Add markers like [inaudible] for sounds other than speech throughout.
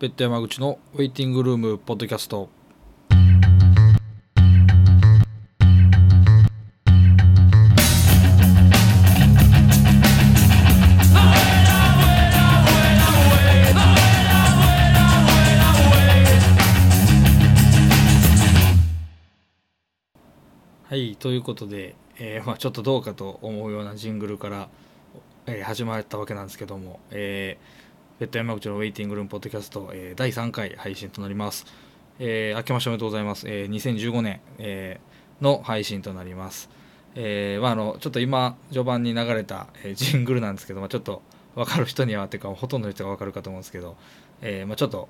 別ッ山口のウェイティングルームポッドキャスト。はいということで、えーまあ、ちょっとどうかと思うようなジングルから、えー始まったわけなんですけども、えー、ベッド山口のウェイティングルームポッドキャスト、えー第3回配信となります。えー、明けましておめでとうございます。えー、2015年、えーの配信となります。えーまあ、あのちょっと今序盤に流れた、えージングルなんですけど、まあ、ちょっと分かる人にはっていうかほとんどの人が分かるかと思うんですけど、えーまあ、ちょっと、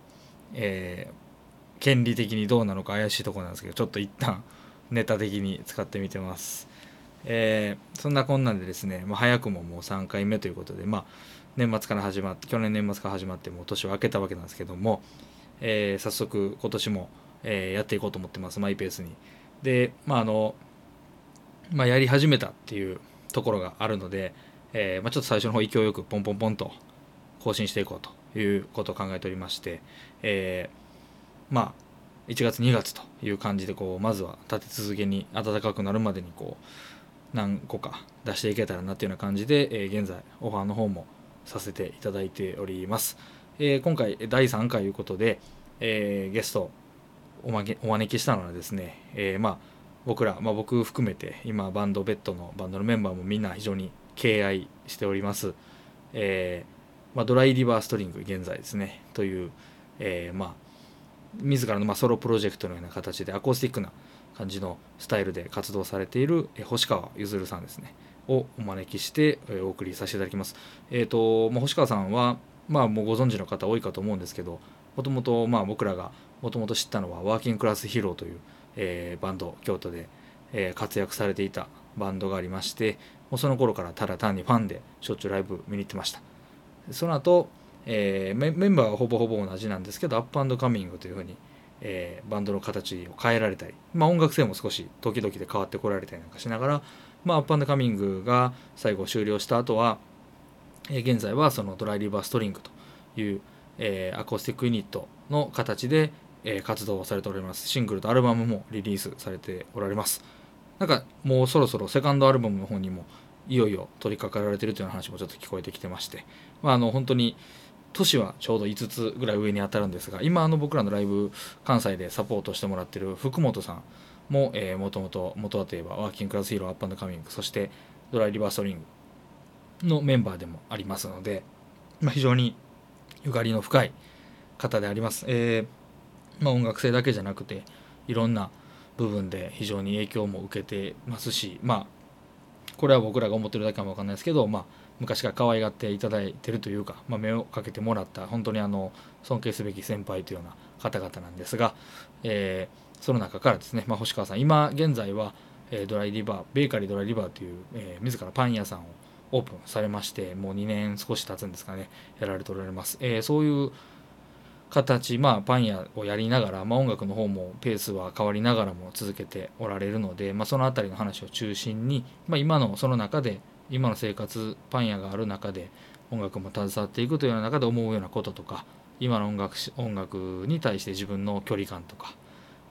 えー権利的にどうなのか怪しいところなんですけどちょっと一旦ネタ的に使ってみてます。えーそんなこんなんでですね、まあ、早くももう3回目ということで、まあ、年末から始まって去年年末から始まってもう年を明けたわけなんですけども、えー早速今年も、えーやっていこうと思ってますマイペースに。でまああの、まあ、やり始めたっていうところがあるので、えーまあ、ちょっと最初の方勢いよくポンポンポンと更新していこうということを考えておりまして、えまあ1月2月という感じでこうまずは立て続けに暖かくなるまでにこう何個か出していけたらなというような感じで、え現在オファーの方もさせていただいております、えー今回第3回ということで、えーゲストおまげお招きしたのはですね、えーまあ僕ら、まあ、僕含めて今バンドベッドのバンドのメンバーもみんな非常に敬愛しております、えーまあ、ドライリバーストリング現在ですねという、えーまあ自らのまあソロプロジェクトのような形でアコースティックな感じのスタイルで活動されている星川ゆずるさんですね。をお招きしてお送りさせていただきます。えっ、と、まあ、星川さんはまあもうご存知の方多いかと思うんですけどもともとまあ僕らがもともと知ったのはワーキングクラスヒーローという、えーバンド京都で、えー活躍されていたバンドがありましてもうその頃からただ単にファンでしょっちゅうライブ見に行ってました。その後、えーメンバーはほぼほぼ同じなんですけどアップカミングというふうに、えーバンドの形を変えられたり、まあ、音楽性も少し時々で変わってこられたりなんかしながら、まあ、アップカミングが最後終了した後は、えー現在はそのドライリバーストリングという、えーアコースティックユニットの形で、え活動をされております。シングルとアルバムもリリースされておられます。なんかもうそろそろセカンドアルバムの方にもいよいよ取り掛かられてるというような話もちょっと聞こえてきてまして、まあ、あの本当に年はちょうど5つぐらい上に当たるんですが今あの僕らのライブ関西でサポートしてもらってる福本さんも、えー、もともと元はといえばワーキングクラスヒーローアップカミングそしてドライリバーストリングのメンバーでもありますので、まあ、非常にゆかりの深い方であります、えーまあ、音楽性だけじゃなくていろんな部分で非常に影響も受けてますしまあこれは僕らが思ってるだけかもわかんないですけど、まあ、昔から可愛がっていただいてるというか、まあ、目をかけてもらった本当にあの尊敬すべき先輩というような方々なんですが、えーその中からですね、まあ、星川さん今現在は、えドライリバーベーカリードライリバーという、えー自らパン屋さんをオープンされましてもう2年少し経つんですかねやられておられます、えーそういう形、まあ、パン屋をやりながら、まあ、音楽の方もペースは変わりながらも続けておられるので、まあ、その辺りの話を中心に、まあ、今のその中で今の生活パン屋がある中で音楽も携わっていくというような中で思うようなこととか今の音楽音楽に対して自分の距離感とか、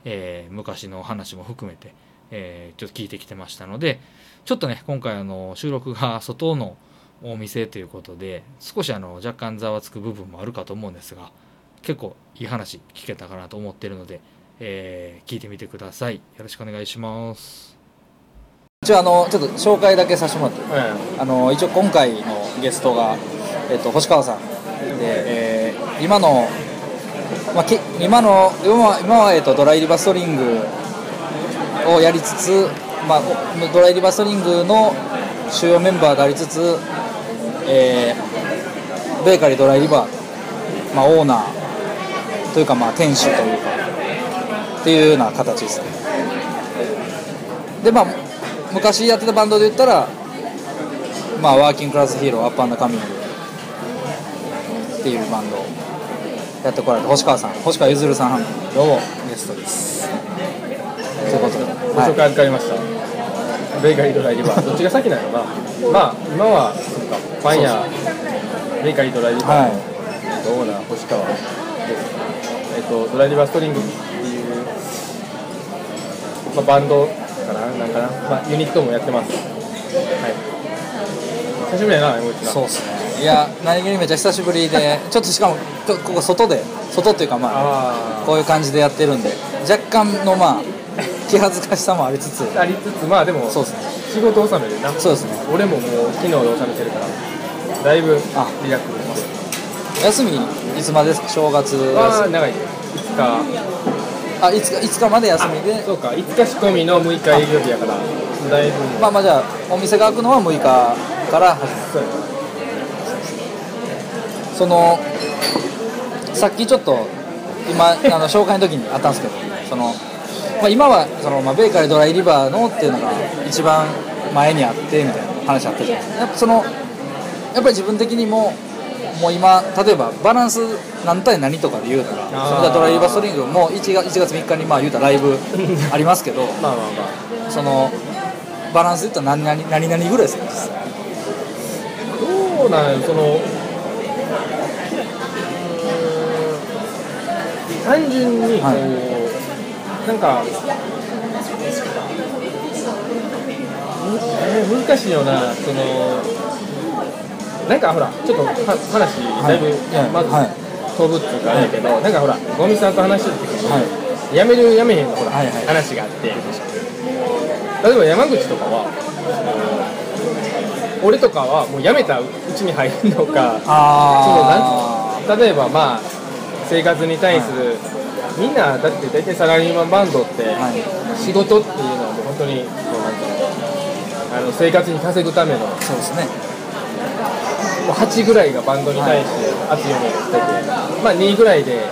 えー昔の話も含めて、えーちょっと聞いてきてましたのでちょっとね今回あの収録が外のお店ということで少しあの若干ざわつく部分もあるかと思うんですが結構いい話聞けたかなと思ってるので、えー聞いてみてください。よろしくお願いします。一応あのちょっと紹介だけさせてもらって。あの一応今回のゲストが、えっと星川さん。で、えー今の、まあ、き今の今は今は、えっとドライリバーストリングをやりつつ、まあ、おドライリバーストリングの主要メンバーでありつつ、えーベーカリードライリバー、まあ、オーナーというか、まあ、店主というかっていうような形ですね。でまあ昔やってたバンドで言ったらまあワーキングクラスヒーローアップアンダーカミングっていうバンドをやってこられた星川さん星川ゆずるさんどうも。ゲストです。ということで、ご紹はい、介預かりました、ベーカリーとライリバー [laughs] どっちが先なのか。なまあ今はそっかパン屋。ベーカリーとライリバーのオーナー星川。えっと、ドライリバーストリングっていう、まあ、バンドかななんかな、まあ、ユニットもやってます。はい。久しぶりやな山口さんそうっすね。いや何気にめっちゃ久しぶりでちょっとしかもこここ外で外っていうかまああこういう感じでやってるんで若干のまあ気恥ずかしさもありつつ。あありつつまあでもそうですね。仕事納めでな。そうですね。俺ももう昨日で納めてるからだいぶあ。リラックスして。休みいつまでですか？正月休み。ああ長い。ね5日あいつかいつかまで休みで。そうか5日仕込みの6日営業日やから。だいぶ。まあまあじゃあお店が開くのは6日から始まる。そのさっきちょっと今あの紹介の時にあったんですけどその、まあ、今はその、まあ、ベーカリードライリバーのっていうのが一番前にあってみたいな話あったじゃないですかやっぱそのやっぱり自分的にももう今例えばバランス何対何とかで言うたらそのドライリバーストリングも 1, 月1月3日にまあ言うたらライブ [laughs] ありますけどまあまあまあ。そのバランスで言ったら何々何々ぐらいですか？実際どうなんその単純にこう、はい。なんか難しいよなそのなんかほらちょっとは話だいぶ、はい。まず、はい。飛ぶっていうかあれやけど、なんかほらゴミさんと話してる時に、はやめるやめへんのほら、はいはい。話があって。例えば山口とかは俺とかはもうやめたうちに入るのかあそのなん例えばまあ生活に対する、みんなだって大体サラリーマンバンドってはい。仕事っていうのはもう本当にあの生活に稼ぐためのもそうですねう8ぐらいがバンドに対して熱い思いをしてて、まあ2ぐらいで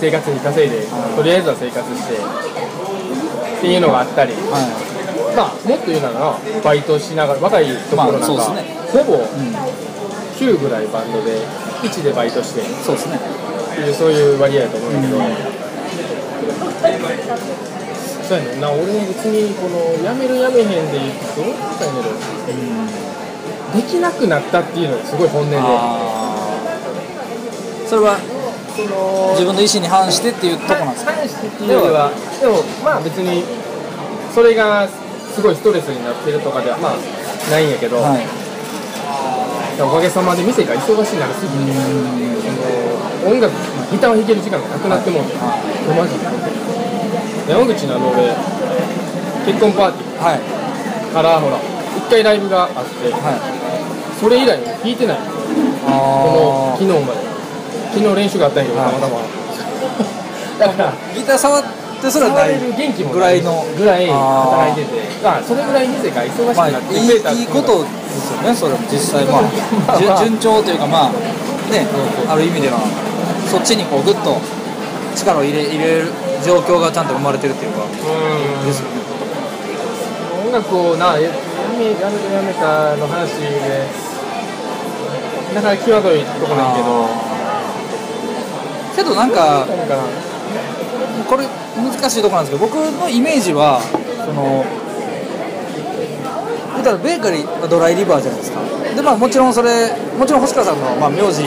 生活に稼いで、とりあえずは生活してっていうのがあったり、はい。まあもっと言うならバイトしながら若いところなんか、まあね。ほぼうん。9ぐらいバンドで1でバイトしてそうですね。そういう割合だと思うんだけど、そうやねんな。俺別にこの辞める辞めへんでどうだったんやけど、できなくなったっていうのがすごい本音で。それはその自分の意思に反してっていうとこなんですか？反してっていうよりはでもまあ別にそれがすごいストレスになってるとかではまあないんやけど、はい。おかげさまで店が忙しいなりすぎて、音楽ギターを弾ける時間がなくなってもうて、はマジで山口のあの俺結婚パーティはい。ーからほら。一回ライブがあってはい。それ以来弾いてない。このあ昨日まで。昨日練習があったんやけどはい。たまたま。[laughs] だからーギター触ってそれはない元気もぐらいのぐらい働いてて。あそれぐらい店が忙しくまあいなってくれたいいいことですよねそれも実際。まあ [laughs] 順調というかまあねある意味ではそっちにこうグッと力を入れ入れる状況がちゃんと生まれてるっていうか。うん。ですよね。音楽をなやめやめたやめたの話でなかなか際どいとこなんやけど。けどなんかこれ難しいところなんですけど僕のイメージはその言ったらベーカリーはドライリバーじゃないですか。でまあもちろんそれもちろん星川さんの、まあ、名字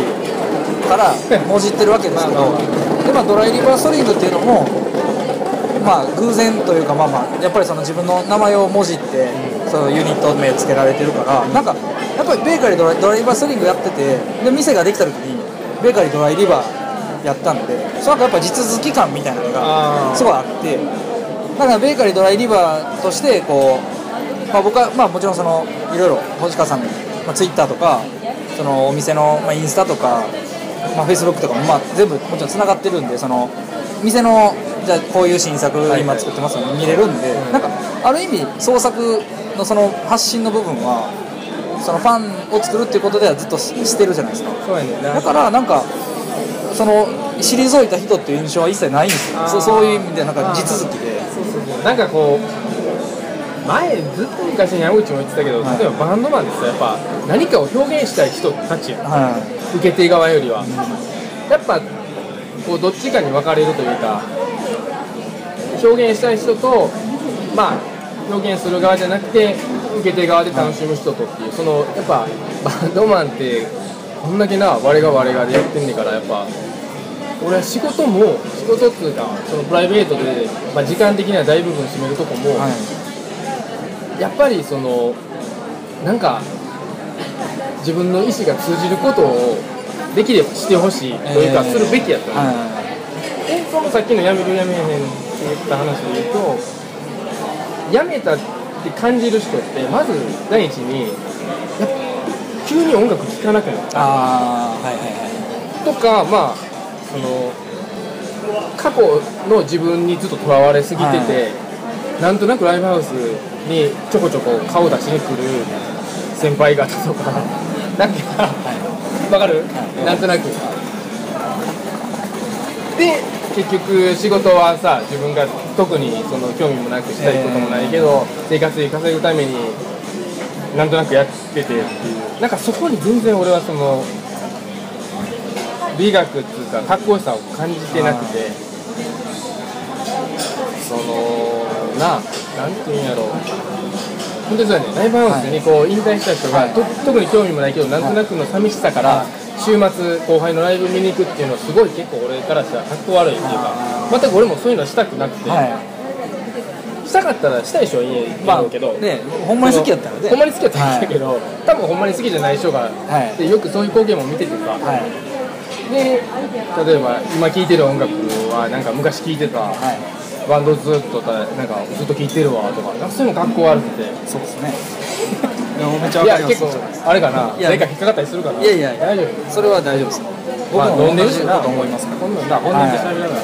からもじってるわけですけどでまあドライリバーストリングっていうのもまあ偶然というかまあまあやっぱりその自分の名前をもじってそのユニット名つけられてるからなんかやっぱりベーカリードライドライバーストリングやっててで店ができた時にベーカリードライリバーやったんでそのなんかやっぱ地続き感みたいなのがすごいあってだからベーカリードライリバーとしてこう、まあ、僕はまあもちろんそのいろいろ星川さんの、まあ、ツイッターとかそのお店の、まあ、インスタとか、まあ、フェイスブックとかも、まあ、全部もちろんつながってるんでその店のじゃこういう新作今作ってますの見れるんで、なんかある意味創作のその発信の部分はそのファンを作るっていうことではずっとししてるじゃないですか。そうやねだからなんかその退いた人っていう印象は一切ないんですよ。そうそういう意味でなんか地続きで。そうそうそう。なんかこう前ずっと昔に山口も言ってたけど、はい。例えばバンドマンってさやっぱ何かを表現したい人たちやん。は受け手側よりは、やっぱこうどっちかに分かれるというか表現したい人とまあ表現する側じゃなくて受け手側で楽しむ人とっていうそのやっぱバンドマンってこんだけな我が我がでやってんねんからやっぱ俺は仕事も仕事っていうかそのプライベートで、まあ、時間的には大部分占めるとこも、はい。やっぱりそのなんか自分の意思が通じることをできればしてほしいというか、えー。するべきやと思う、はい。でそのさっきのやめるやめへんって言った話で言うとやめたって感じる人ってまず第一に急に音楽聴かなくなったああはいはいはい。とかまあその過去の自分にずっととらわれすぎてて、なんとなくライブハウスにちょこちょこ顔出しに来る先輩方とかなんかわかる、い。なんとなくで結局仕事はさ自分が特にその興味もなくしたいこともないけど、生活費稼ぐためになんとなくやっててっていう。なんかそこに全然俺はその美学っていうかかっこよさを感じてなくて。そのななんていうんやろう。本当にそうやね。ライブハウスにこう引退した人が、はい。と特に興味もないけどなんとなくの寂しさから、はい週末後輩のライブ見に行くっていうのはすごい結構俺からしたらかっこ悪いっていうか全く俺もそういうのしたくなくて、はしたかったらしたい人はいいいまあけど、ねほんまに好きやったらね。ほんまに好きやったらいいんだけど、多分ほんまに好きじゃない人が、はい。でよくそういう光景も見ててさ、はい。で例えば今聴いてる音楽はなんか昔聴いてたはい。バンドずっとたなんかずっと聴いてるわとかなんかそういうのかっこ悪くてそうですねめっちゃいや結構あれかな誰か引っかかったりするかないいやいや大丈夫？それは大丈夫です僕まあも同じこと思いますか？らこんなんな本人で喋らない、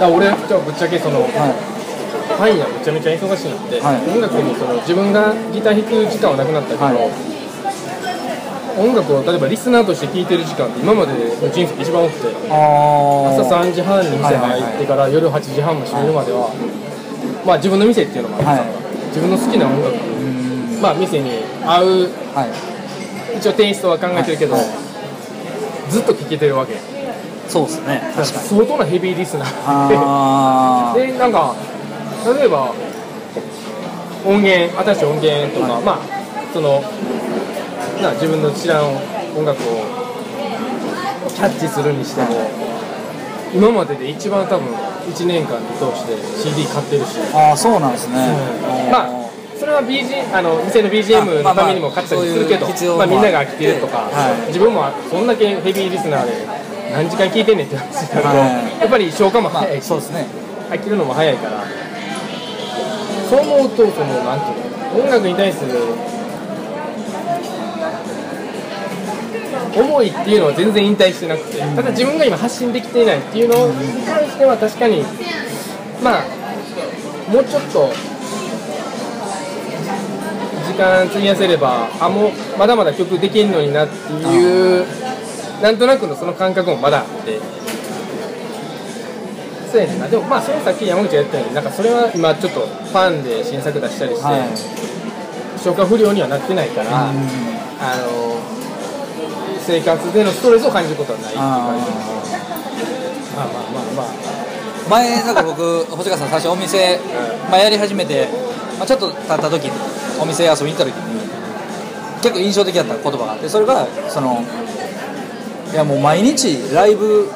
だ俺じゃあぶっちゃけその、はい。パン屋めちゃめちゃ忙しいのって、はい。音楽にその自分がギター弾く時間はなくなったけど、はい。音楽を例えばリスナーとして聴いてる時間って今までの人生で一番多くてあ朝3時半に店入ってから夜8時半も閉めるまでは、まあ自分の店っていうのもあっ自分の好きな音楽、うん。まあ店に合うはい。一応テイストは考えてるけど、はい。はずっと聴けてるわけ。そうですね。確かに。相当なヘビーリスナー。あー。[laughs] でなんか例えば音源新しい音源とか、はい。まあそのな自分の知らん音楽をキャッチするにしても、今までで一番多分1年間通して CD 買ってるし、ああそうなんですね、まあそれは BG あの店の BGM のためにも買ったりするけど、あまあまあまあ、みんなが飽きてるとか、はい。自分もそんだけヘビーリスナーで何時間聞いてんねんって話になると、はい。やっぱり消化もまあ早いし、そうですね。飽きるのも早いからそう思うとそのなんていうの音楽に対する思いっていうのは全然引退してなくてただ自分が今発信できていないっていうのに関しては確かにまあもうちょっと時間費やせればあもうまだまだ曲できんのになっていうなんとなくのその感覚もまだあって。そうやねんな。でもまあそれさっき山口が言ったようになんかそれは今ちょっとファンで新作出したりして、はい。消化不良にはなってないから、あの生活でのストレスを感じることはないって感じ。まあまあまあまあ前なんか僕星川さん最初お店、まあ、やり始めて、まあ、ちょっと経った時にお店遊びに行った時に結構印象的だった言葉があってそれがそのいやもう毎日ライブ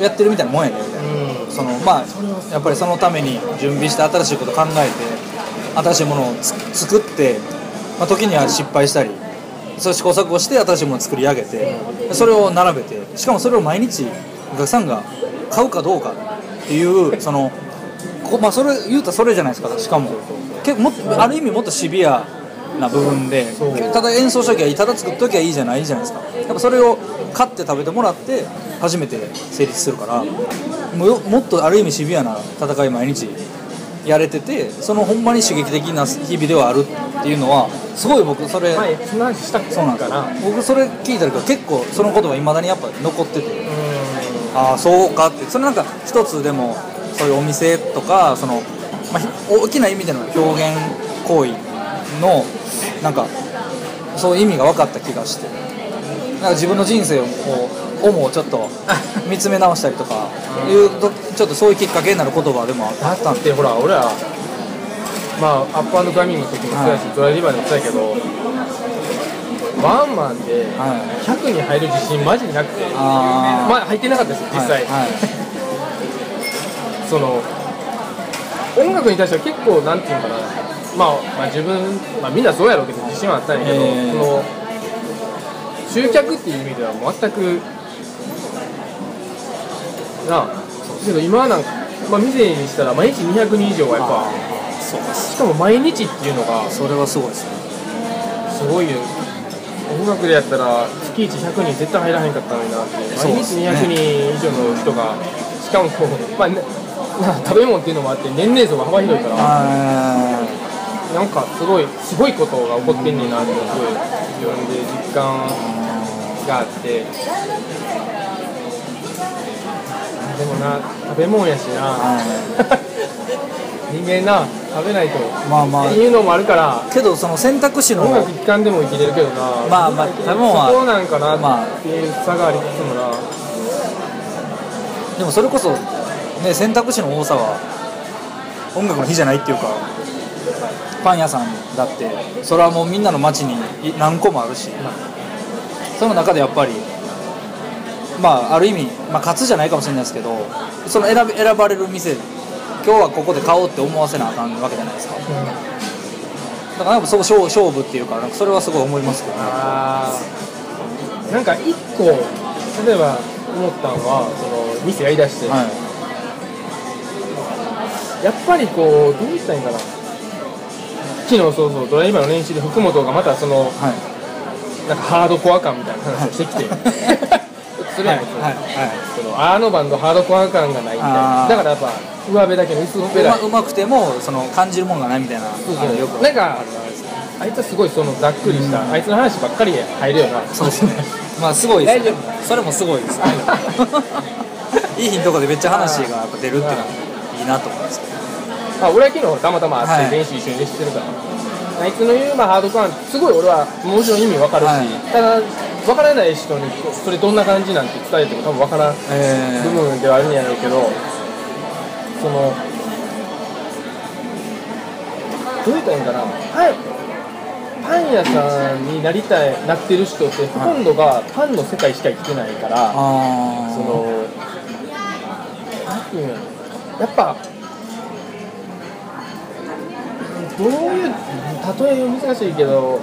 やってるみたいなもんやね。みたいなうん。そのまあやっぱりそのために準備して新しいこと考えて新しいものをつ作って、まあ、時には失敗したりそう試行錯誤して新しいものを作り上げてそれを並べてしかもそれを毎日お客さんが買うかどうかっていうそのこまあそれ言うたらそれじゃないですか。しかも結構もある意味もっとシビアな部分でただ演奏しときゃいいただ作っときゃいいじゃないじゃないですか。やっぱそれを買って食べてもらって初めて成立するからももっとある意味シビアな戦い毎日やれててそのほんまに刺激的な日々ではあるっていうのはすごい僕それ、前そんな話したっけ？そうなんですよ。かな僕それ聞いた時は結構その言葉いまだにやっぱ残ってて。うああそうかって。それなんか一つでもそういうお店とかその、まあ、ひ大きな意味での表現行為のなんかそういう意味が分かった気がして。なんか自分の人生をこうをもちょっと見つめ直したりとかいうとちょっとそういうきっかけになる言葉でもあった。んでだってほら俺らまあアップアンドクライミングの時もそうやし、ドライリバーでもそうやけどワンマンではい。100に入る自信マジでなくてまあ入ってなかったですよ実際、はいはい。その音楽に対しては結構なんていうのかなまあ、まあ自分、まあ、みんなそうやろうけど自信はあったんやけど、えー。その集客っていう意味では全くな。あけど今はなんか、まあ、店にしたら毎日200人以上はやっぱそうですしかも毎日っていうのがそれはすごいですね。すごいよ。音楽でやったら月100人絶対入らへんかったのになって毎日そうですね200人以上の人がしかもこう、まあ食べ物っていうのもあって年齢層が幅広いからはなんかすごいすごいことが起こってんねんなってすごい自分で実感があってでもな食べ物やしいな。は人間な食べないと。いまあまあ。っていうのもあるからけどその選択肢の音楽一貫でも生きれるけどな。まあまあ食べ物はそこなんかなまあっていう差がありつつもな。でもそれこそ、ね、選択肢の多さは音楽の日じゃないっていうかパン屋さんだってそれはもうみんなの街にい何個もあるしその中でやっぱりまあある意味、まあ、勝つじゃないかもしれないですけどその選び選ばれる店今日はここで買おうって思わせなあかんわけじゃないですか。だからそう勝勝負っていうかなんかそれはすごい思いますけどね。なんか一個例えば思ったのはその店やりだして、はい。やっぱりこうどう言ったらいいんかな。昨日そうそうドライバーの練習で福本がまたそのはい。なんかハードコア感みたいな話をしてきて [laughs] それやんかはいはい。そのあのバンドハードコア感がないみたいあー。なだからやっぱ上辺だけの薄っぺらい。うまうまくてもその感じるものがないみたいな。そうそう。あのよく。なんかあるあれですねあいつはすごいそのざっくりした、あいつの話ばっかり入るよな。そうですね。まあすごいです大丈夫？それもすごいです。ね [laughs] いい日のとこでめっちゃ話がやっぱ出るっていうのはい。いなと思うんですけど。まあ、俺は昨日たまたま会っはいて練習一緒にしてるから、あいつの言う、まあ、ハードコアすごい俺はもちろん意味わかるし、はい。ただ分からない人にそれどんな感じなんて伝えても多分分からんえ部分ではあるんやろうけどそのどう言ったらいいんかな？パンパン屋さんになりたいなってる人ってほとんどがパンの世界しか生きてないから、ああそのなんていうんやろ？やっぱどういう例え難しいけど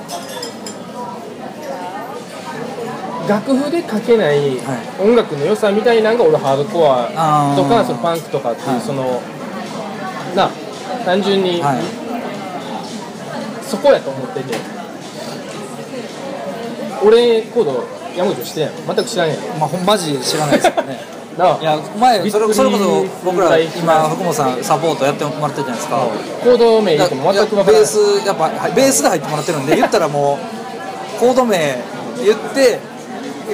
楽譜で書けないは音楽の良さみたいなのが俺ハードコアとかそのパンクとかっていう、はい。そのな単純に、はい。そこやと思ってて。俺コード山口してんやろ？全く知らんやろまあほんマジ知らないですよね。[laughs] いや前それそれこそ僕ら今福本さんサポートやってもらってるじゃないですか。コード名言っても全く分からないベースやっぱはいベースで入ってもらってるんで言ったらもうコード名言って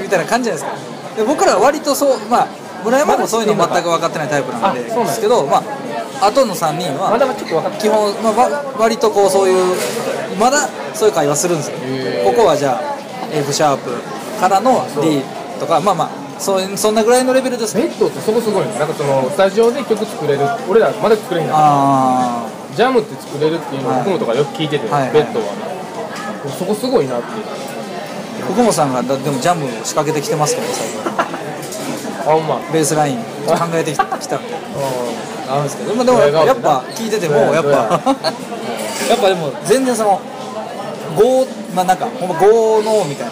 みたいな感じじゃないですか。で僕らは割とそうまあ村山もそういうの全く分かってないタイプなんでですけどまあ後の3人まはだちょっと分かって基本、まあ、わ割とこうそういうまだそういう会話するんですよ。ここはじゃあ F シャープからの D とかまあまあそういうそんなぐらいのレベルです。ねベッドってそこすごいね。なんかそのスタジオで曲作れる俺らまだ作れへんからあジャムって作れるっていうのをはい僕もとかよく聞いてて、はいベッドは。そこすごいなってあ福本さんがだでもジャムを仕掛けてきてますけど最近。あま。ベースライン考えてきた [laughs] ん。でうあるんですけど。まあでもやっぱ聞いててもやっぱや。[laughs] っぱでも全然その5まあなんかほんま5のみたい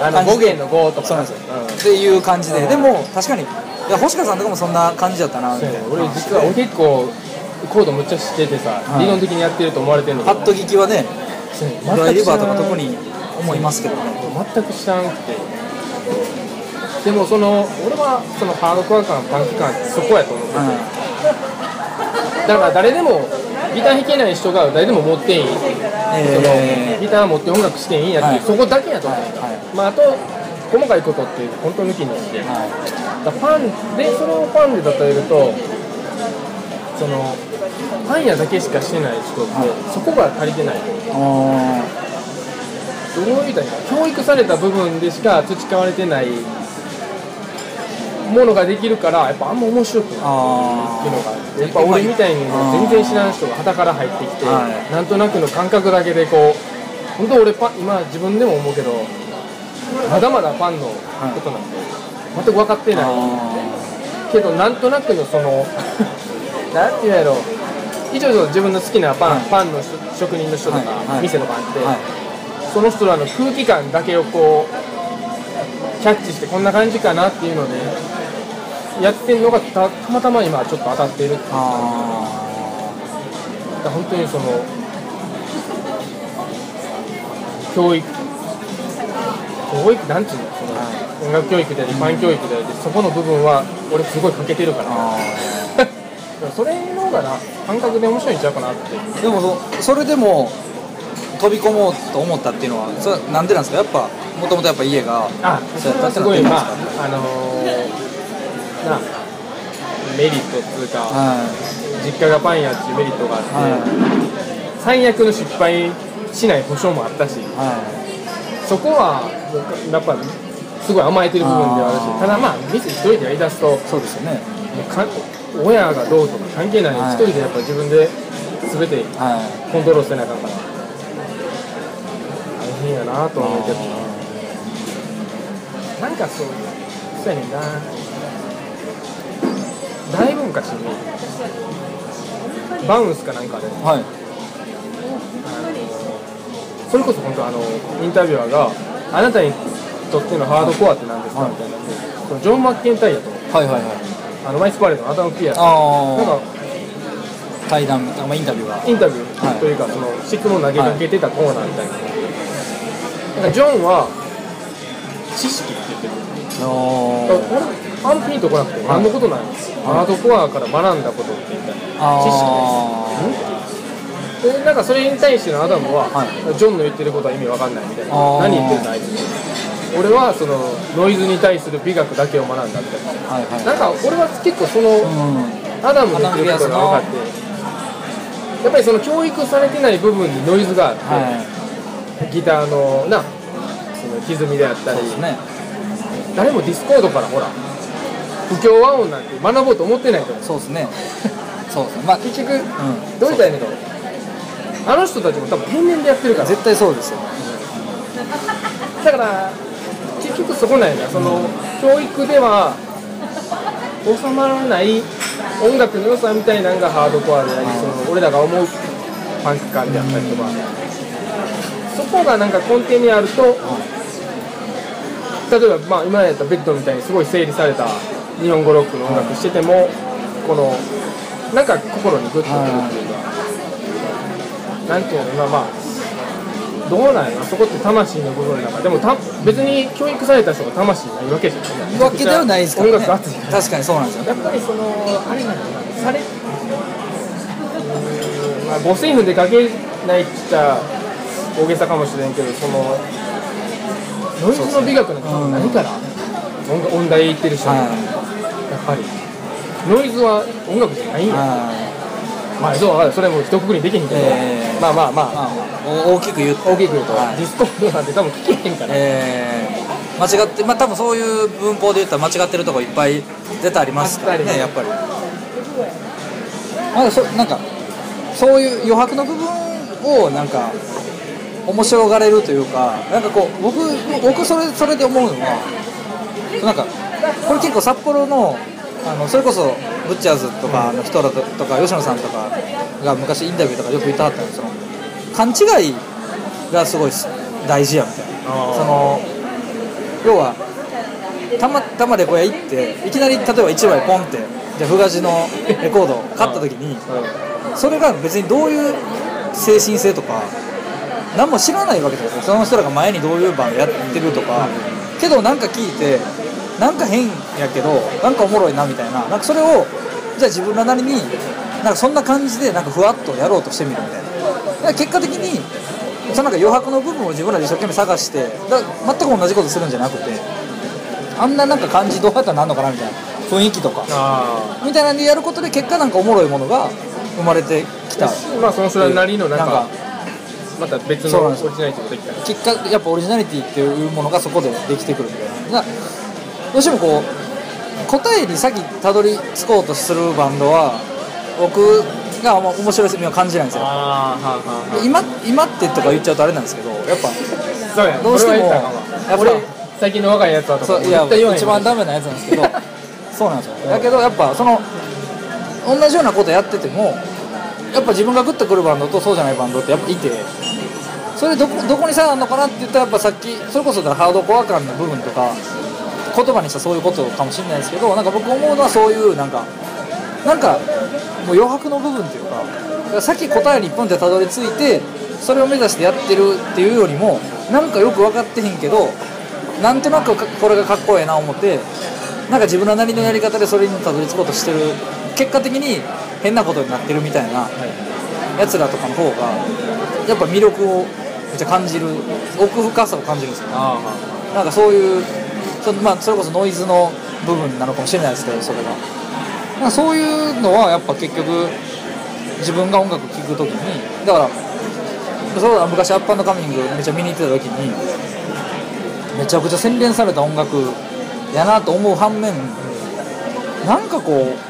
なあの5弦の5とか。そうなんですよ、っていう感じで。でも確かにいや星川さんとかもそんな感じだったなみたいな。俺実は俺結構コードむっちゃ知っててさ、い。理論的にやってると思われてるのパッと聞きはね全ドライリバーとか特にに思いますけど。ね全く知らんくて。でもその俺はそのハードコア感パンク感ってそこやと思ってて、だから誰でもギター弾けない人が誰でも持っていい、そのえギター持って音楽していいんやっていう、はい。そこだけやと思う、はい。はい。まあ、あと細かいことって本当抜きにして、ーはだからパンでそれをパンで例えるとそのパン屋だけしかしてない人って、はい。そこが足りてないどういうた教育された部分でしか培われてないものができるからやっぱあんま面白くないっていうのがやっぱ俺みたいにもう全然知らん人が旗から入ってきて、はい。なんとなくの感覚だけでこう本当俺パン今自分でも思うけどまだまだファンのことなんて全く分かってない、あけどなんとなくのそのなんていうんやろ一応自分の好きなパン、はい。パンの人職人の人とか、店とかあって、その人らの空気感だけをこうキャッチしてこんな感じかなっていうのでやってるのがたたまたま今ちょっと当たっているだかあら本当にその教育教育なんていうのその、音楽教育でありパン教育でありそこの部分は俺すごい欠けてるから。あ [laughs] それの方がな感覚で面白いんちゃうかなって。ーでもそそれでも飛び込もうと思ったっていうのはそれはなんでなんですか？やっぱもともとやっぱ家があそうやったってすごいまああのーなメリットっていうか、は実家がパン屋っていうメリットがあって、は最悪の失敗しない保証もあったしい。はそこはやっぱすごい甘えてる部分ではあるしただまあ店一人でやりだすとそうですよね。親がどうとか関係ない。はい。一人でやっぱ自分で全てはコントロールしてなあかんから大変やなとは思うけどな。なんかそうそうやねんな。だいぶ昔にバウンスかなんかで。い。はいそれこそ本当あのインタビュアーがあなたにとってのハードコアって何ですか？はい。みたいな。そのジョン・マッケンタイヤとはいはいはい。あのマイスパレードのアダム・ピアスなんあ対談みたいなまあインタビュー。がインタビューというか、その質問投げかけてたコーナーみたいな、なんかジョンは知識って言ってる。お俺パンピンとこなくて何のことないのハードコアから学んだことって言った。らあ知ー識でなんかそれに対してのアダムは、はい。ジョンの言ってることは意味わかんないみたいな。何言ってるんだあいつ。俺はそのノイズに対する美学だけを学んだみたいはいはい。ななんか俺は結構その、うん。アダムの言ってることが分かって。やっぱりその教育されてない部分にノイズがあって、はいギターのなその歪みであったり、ね。誰も discord からほら不協和音なんて学ぼうと思ってないと思うそうですね。[laughs] そうですね。まあ結局うん。どう言ったらいいんだろう？あの人たちも多分天然でやってるから。絶対そうですよ。だから結局そこなんやな。その教育では収まらない音楽の良さみたいなのがハードコアでありその俺らが思うパンク感であったりとかそこがなんか根底にあると例えばまあ今やったらベッドみたいにすごい整理された日本語ロックの音楽しててもこのなんか心にグッとくるっていうかなんていうの今まあどうなんやろそこって魂の部分なんかでもた別に教育された人が魂ないわけじゃないわけではないですからね。音楽熱いから。確かにそうなんですよ。やっぱりそのあれなんだなされまあ五線譜で書けないっちゃ大げさかもしれんけどそのノイズの美学なんか何から音楽音大行ってる人はやはっぱり。ノイズは音楽じゃないんや。まあそうそれも一括りにできへんけど、えーまあまあまあ、大きく言うと。大きく言うと、はい。 discord なんて多分聞けへんから、えー間違ってまあ多分そういう文法で言ったら間違ってるとこいっぱい絶対ありますからねやっぱり。まだそなんかそういう余白の部分をなんか面白がれるというかなんかこう僕僕それそれで思うのはなんかこれ結構札幌のあのそれこそブッチャーズとかの人らととか吉野さんとかが昔インタビューとかよく言ってはったんですよ。勘違いがすごい大事やみたいな。その要はたまたまレコ屋行っていきなり例えば1枚ポンってじゃあフガジのレコードを買った時にそれが別にどういう精神性とか何も知らないわけですよその人らが前にどういうバンドやってるとか。けどなんか聞いてなんか変やけどなんかおもろいなみたいな。なんかそれをじゃあ自分らなりになんかそんな感じでなんかふわっとやろうとしてみるみたいな。結果的にそのなんか余白の部分を自分らで一生懸命探してだ全く同じことするんじゃなくてあんななんか感じどうやったらなんのかなみたいな。雰囲気とか。あみたいなんでやることで結果なんかおもろいものが生まれてきた。あまあその人なりのなんかまた別のオリそうなんです。ジナリティもできたら結果やっぱオリジナリティっていうものがそこでできてくるみたいな。どうしてもこう答えに先たどり着こうとするバンドは僕があんま面白いみを感じないんですよ。はあ今今ってとか言っちゃうとあれなんですけどやっぱそうやどうしてもやっぱ俺最近の若いやつはとかそういや一番ダメなやつなんですけど [laughs] そうなんですよ。だけどやっぱその同じようなことやっててもやっぱ自分がグッとくるバンドとそうじゃないバンドってやっぱいてそれどこどこに差があるのかなって言ったらやっぱさっきそれこそハードコア感の部分とか言葉にしたそういうことかもしれないですけどなんか僕思うのはそういうなんかなんかもう余白の部分っていうかさっき答えに一本でたどり着いてそれを目指してやってるっていうよりもなんかよく分かってへんけどなんとなくかこれがかっこええな思ってなんか自分のなりのやり方でそれにたどり着こうとしてる結果的に変なことになってるみたいなやつらとかの方がやっぱ魅力をめっちゃ感じる奥深さを感じるんですよね。あなんかそういうそ,、まあ、それこそノイズの部分なのかもしれないですけどそれがなんかそういうのはやっぱ結局自分が音楽聴く時にだからそうだ昔アッパーカミングめっちゃ見に行ってた時にめちゃくちゃ洗練された音楽やなと思う反面なんかこう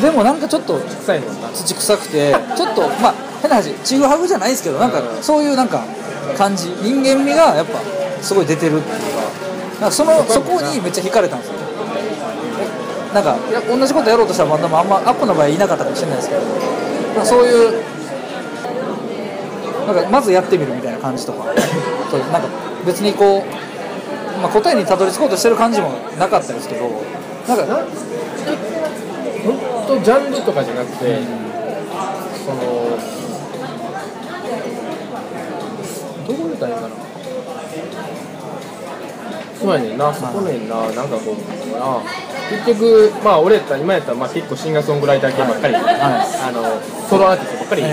でもなんかちょっとあ臭いの土臭くてちょっとまあ変な話ちぐはぐじゃないですけどなんかうん。そういうなんか感じ。人間味がやっぱすごい出てるっていうか。なんかそのそこにめっちゃ惹かれたんですよ。なんか同じことやろうとしたバンドもあんまアップの場合いなかったかもしれないですけど。なんかそういうなんかまずやってみるみたいな感じとか。[laughs] そうなんか別にこう、まあ、答えにたどり着こうとしてる感じもなかったですけど。なんか本当ジャンルとかじゃなくて、そのどう言ったらいいかな？そうやねんなそこねんな、なんかこうな結局まあ俺やったら今やったらまあ結構シンガーソングライター系ばっかり、はい。あのソロアーティストばっかりえ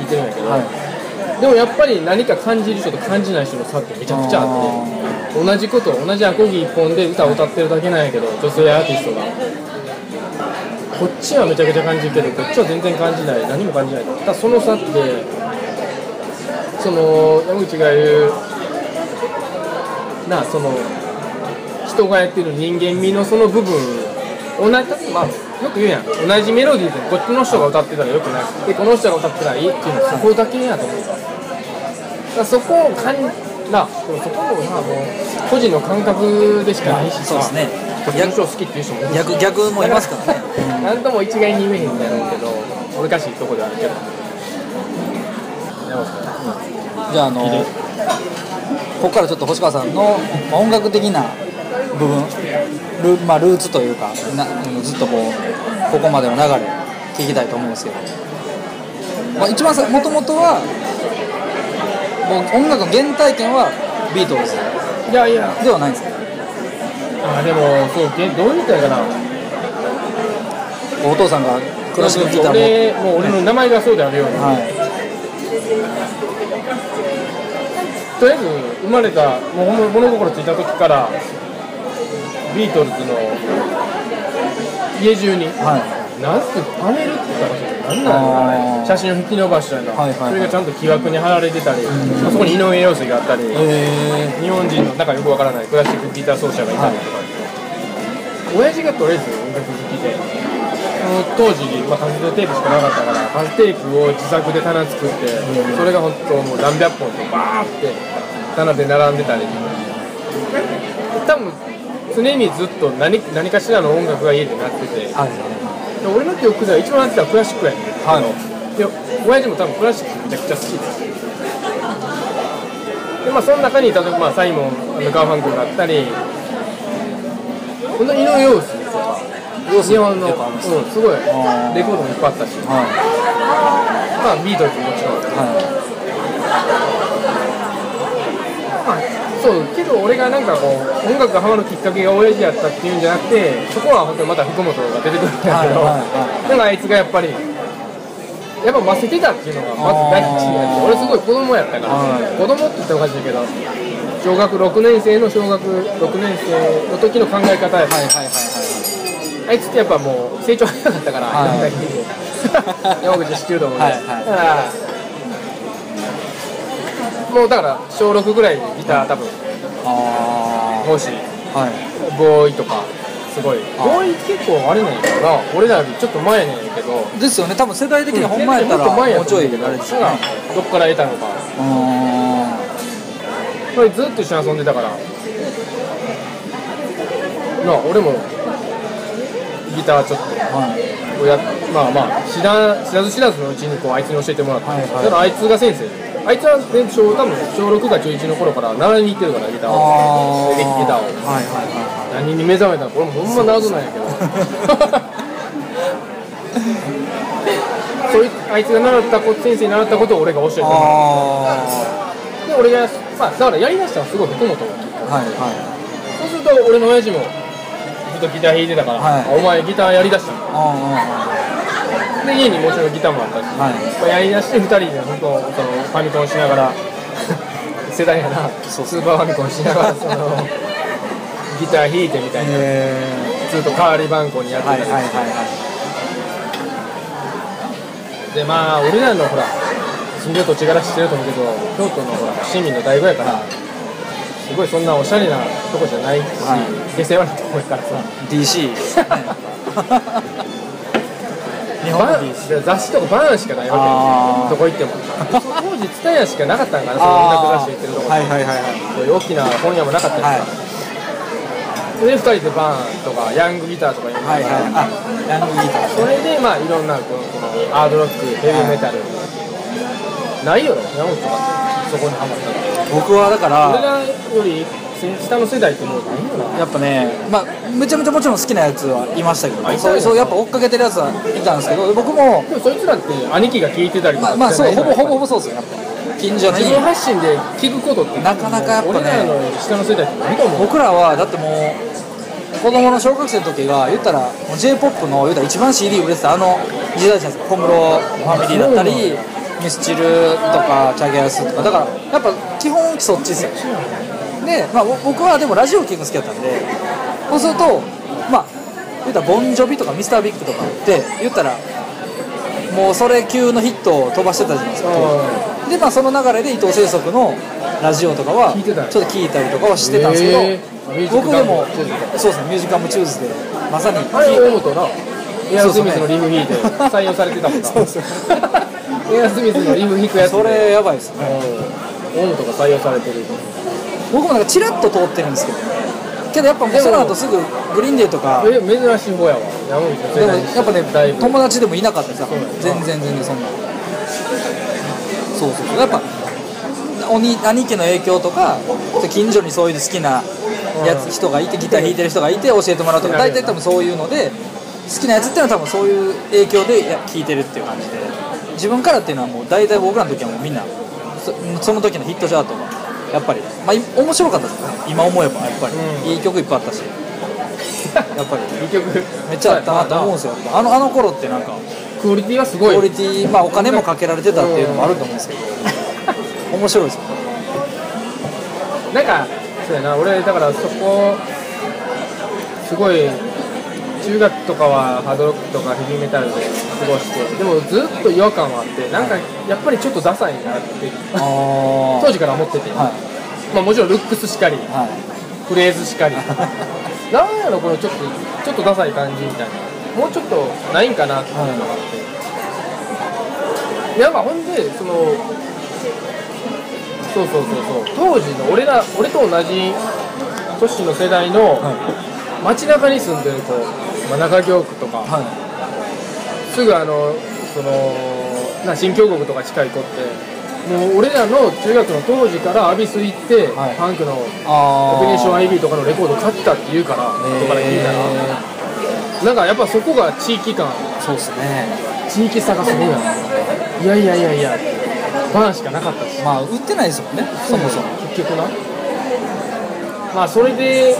聞いてるんやけど、ーはい。でもやっぱり何か感じる人と感じない人の差ってめちゃくちゃあって同じこと同じアコギ一本で歌を歌ってるだけなんやけど女性アーティストがこっちはめちゃくちゃ感じるけどこっちは全然感じない。何も感じない。ただその差ってその山口が言うなその人がやってる人間味のその部分同じまあよく言うやん。同じメロディーでこっちの人が歌ってたらよくない。でこの人が歌ってたらいいっていうのはそこだけやと思う。だそこを感じなそこもなもう個人の感覚でしかないしさ。そうですね。こっちの人好きっていう人も逆逆もいますからね。なん。とも一概に言えへんやろうけど難しいとこではあるけど。山本さん。じゃああのここからちょっと星川さんの、まあ、音楽的な部分。ル,、まあ、ルーツというかなずっとこうここまでの流れ聞きたいと思うんですけど、まあ、一番さもともとはもう音楽の原体験はビートルズいやいや。ではないんですか？あでもそうげどう言ったらいいかなお父さんがクラシックギター俺もう俺の名前がそうであるように、もはい。とりあえず生まれたもうほんま物心ついた時からビートルズの家中にはいなんてパネルって言ったら何なん写真を引き伸ばしたような、はいはいはい。それがちゃんと木枠に貼られてたり、あそこに井上陽水があったり、え日本人のなんかよくわからないクラシックギター奏者がいたりとか、親父がとりあえず音楽好きで当時、まあ、カセットテープしかなかったからカセットテープを自作で棚作って、それが本当もう何百本とバーって棚で並んでたり。多分常にずっと何何かしらの音楽が家で鳴ってて、ー、はい。で俺の記憶では一番鳴ってたのはクラシックやねん。はい。で親父も多分クラシックめちゃくちゃ好きで。でまあその中に例えばまあサイモンあのガーファンクルがあったりこの井上陽水とか日本の、うん、すごいレコードもいっぱいあったし。はい。まあビートルズももちろんはまあそうけど俺がなんかこう音楽がハマるきっかけが親父やったっていうんじゃなくてそこは本当にまた福本が出てくるんだけど、はいはいはなんかあいつがやっぱりやっぱませてたっていうのがまず第一にあって俺すごい子供やったから、はい。子供って言ったらおかしいけど小学6年生の小学6年生の時の考え方やった、いはいはいはいはい。あいつってやっぱもう成長早かったから、はい。いろんな意味で。[laughs] 山口知ってると思うんで、はいはい。だからもうだから小6ぐらいでギター多分。ああはい。ボーイとかすごい。あボーイ結構あれなんやけどな。俺らよりちょっと前なんやけど。ですよね。多分世代的にほんまやったらもっと前やもうちょいあれですよねどっから得たのか。うー。んこれずっと一緒に遊んでたから。まあ俺もギターちょっと。はい。まあまあ知ら知らず知らずのうちにこうあいつに教えてもらって、はいはい。だからあいつが先生。であいつは、ね、小多分小6か中1の頃から習いに行ってるからギターを。エレキギターを。はいはいはい。何に目覚めたのこれもほんま謎なんやけど。[laughs] そういうあいつが習ったこと先生に習ったことを俺が教えてもらあってで俺がまあだからやりだしたのはすごい福本がきっかけそうすると俺の親父もずっとギター弾いてたから、はい。あお前ギターやりだしたので家にもちろんギターもあったし、はいまやりだして2人で本当そのファミコンしながら世代やなスーパーファミコンしながらそのギター弾いてみたいな、えずっと代わり番号にやっ、てたり、はいはいはいはいでまあ俺らのほら住んでる土地柄知ってると思うけど京都のほら市民の大悟やからすごいそんなおしゃれなとこじゃないし、はい下世話なとこやからさ DC 日本のバン DC 雑誌とかバーンしかないわけどこ行っても。当時蔦屋しかなかったんかなその音楽雑誌行ってるとこはいはいはいはい。こういう大きな本屋もなかったりさ、はい。で2人でバーンとかヤングギターとかいはい。あヤングギター。それでまあいろんなこのこのハードロックヘビーメタル、ないよな山本とかってそこにハマったの。僕はだから俺らより下の世代ってもうやっぱね、まあ、めちゃめちゃもちろん好きなやつはいましたけど、あい。たよそうそうやっぱ追っかけてるやつはいたんですけど、僕も、でもそいつらって兄貴が聞いてたりとかまあ、まあそうほぼほぼほぼそうですよ、やっぱ。近所の発信で聞くことってなかなかやっぱね俺らの下の世代ってないと思う。僕らはだってもう、子供の小学生の時が、言ったら、j p o p の言ったら一番 CD 売れてたあの時代じゃないですか、小室ファミリーだったり、ミスチルとか、チャゲアスとか、だからやっぱ基本そっちですよ。で、まあ、ぼ僕はでもラジオ聴くの好きだったんで、そうすると、まあ、言ったらボンジョビとかミスタービッグとかって、言ったら、もうそれ級のヒットを飛ばしてたじゃないですか。で、まあ、その流れで伊藤清則のラジオとかは、ちょっと聞いたりとかはしてたんですけど、へー。僕でもそうですねミュージカムチューズでまさにあれ大本な。エアスミスのリフ弾いて採用されてたもんな。エアスミスのリフ弾くやつそれやばいですね。うん大本が採用されてる僕もなんかチラッと通ってるんですけどけどやっぱもうその後すぐグリーンデーとか。え珍しい方やわ。山口のでもやっぱね友達でもいなかったですよそう全然全然そんな。そうそうそう。やっぱおに兄貴の影響とか近所にそういう好きなやつ人がいてギター弾いてる人がいて教えてもらうとか大体多分そういうので好きなやつっていうのは多分そういう影響でや聴いてるっていう感じで。自分からっていうのはもう大体僕らの時はもうみんなそその時のヒットチャートがやっぱり、まあ、い面白かったです。ね今思えばやっぱり、うん。いい曲いっぱいあったし。[laughs] やっぱり。結局めっちゃあったなと思うんですよ。あのあの頃ってなんかクオリティはすごい。クオリティまあお金もかけられてたっていうのもあると思うんですけど。面白いですよ。なんかそうやな。俺だからそこすごい中学とかはハードロックとかヘビーメタルで過ごして。でもずっと違和感はあってなんかやっぱりちょっとダサいなってあ当時から思ってて、はい。まあ、もちろんルックスしかりはい。フレーズしかり。[laughs] なんやろこのちょっとちょっとダサい感じみたいな。もうちょっとないんかなって。い。うのがあって、なんかほんでそのそうそうそうそう。当時の俺ら俺と同じ年の世代の街中に住んでる子、まあ、中京区とか、はいすぐあのそのな新京極とか近い子って。もう俺らの中学の当時からアビス行って、はい。パンクのあオペレー。ション IB とかのレコード買ったって言うから、後から聞いたら、なんかやっぱそこが地域感、そうですね。地域差がすごいな。いやいやいやいや、バーンしかなかったし、まあ売ってないですもんねそもそも。結局な。まあそれで、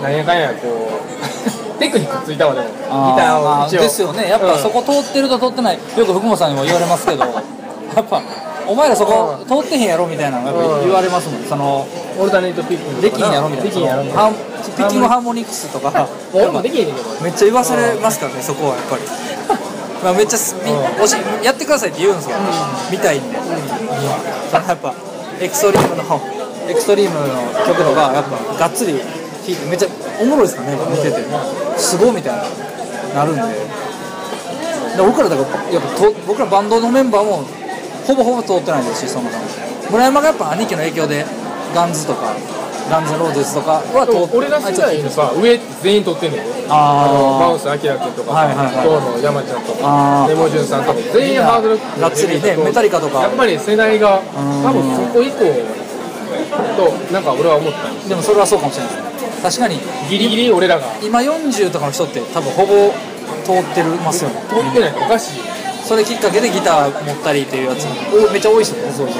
なんやかんやこう、テクニックついたわでも、ギターまあを一応。ですよね。やっぱそこ通ってると通ってない。よく福本さんにも言われますけど [laughs] やっぱお前らそこ通ってへんやろみたいなの言われますもん。そのオルタネートピッキングできんやろみたいな。できんやろみたいな。ハンピッキングハーモニクスとか俺 [laughs] もできへん。めっちゃ言わされますからねそこはやっぱり。[laughs] まあめっちゃすみうん。教えやってくださいって言うんですけど見たいん。でそのやっぱエクストリームのエクストリームの曲とかやっぱがっつり弾いてめっちゃおもろいですからね見てて。すごいみたいななるんで。で僕らだからやっぱと僕らバンドのメンバーもほぼほぼ通ってないですしその村山がやっぱ兄貴の影響でガンズとかガンズローゼズとかはでも俺ら世代のさ上全員取ってんねんで。あのマウスアキラ君とかはいはいはい今日の山ちゃんとかネモジュンさんとか全員ハードロックがっつりねメタリカとか。やっぱり世代がん。多分そこ以降となんか俺は思ったんですでもそれはそうかもしれないですね確かに。ギリギリ俺らが。今40とかの人って多分ほぼ通ってるますよね。通ってない。とおかしい。それきっかけでギター持ったりっていうやつ。おめっちゃ多いですよね。そうそう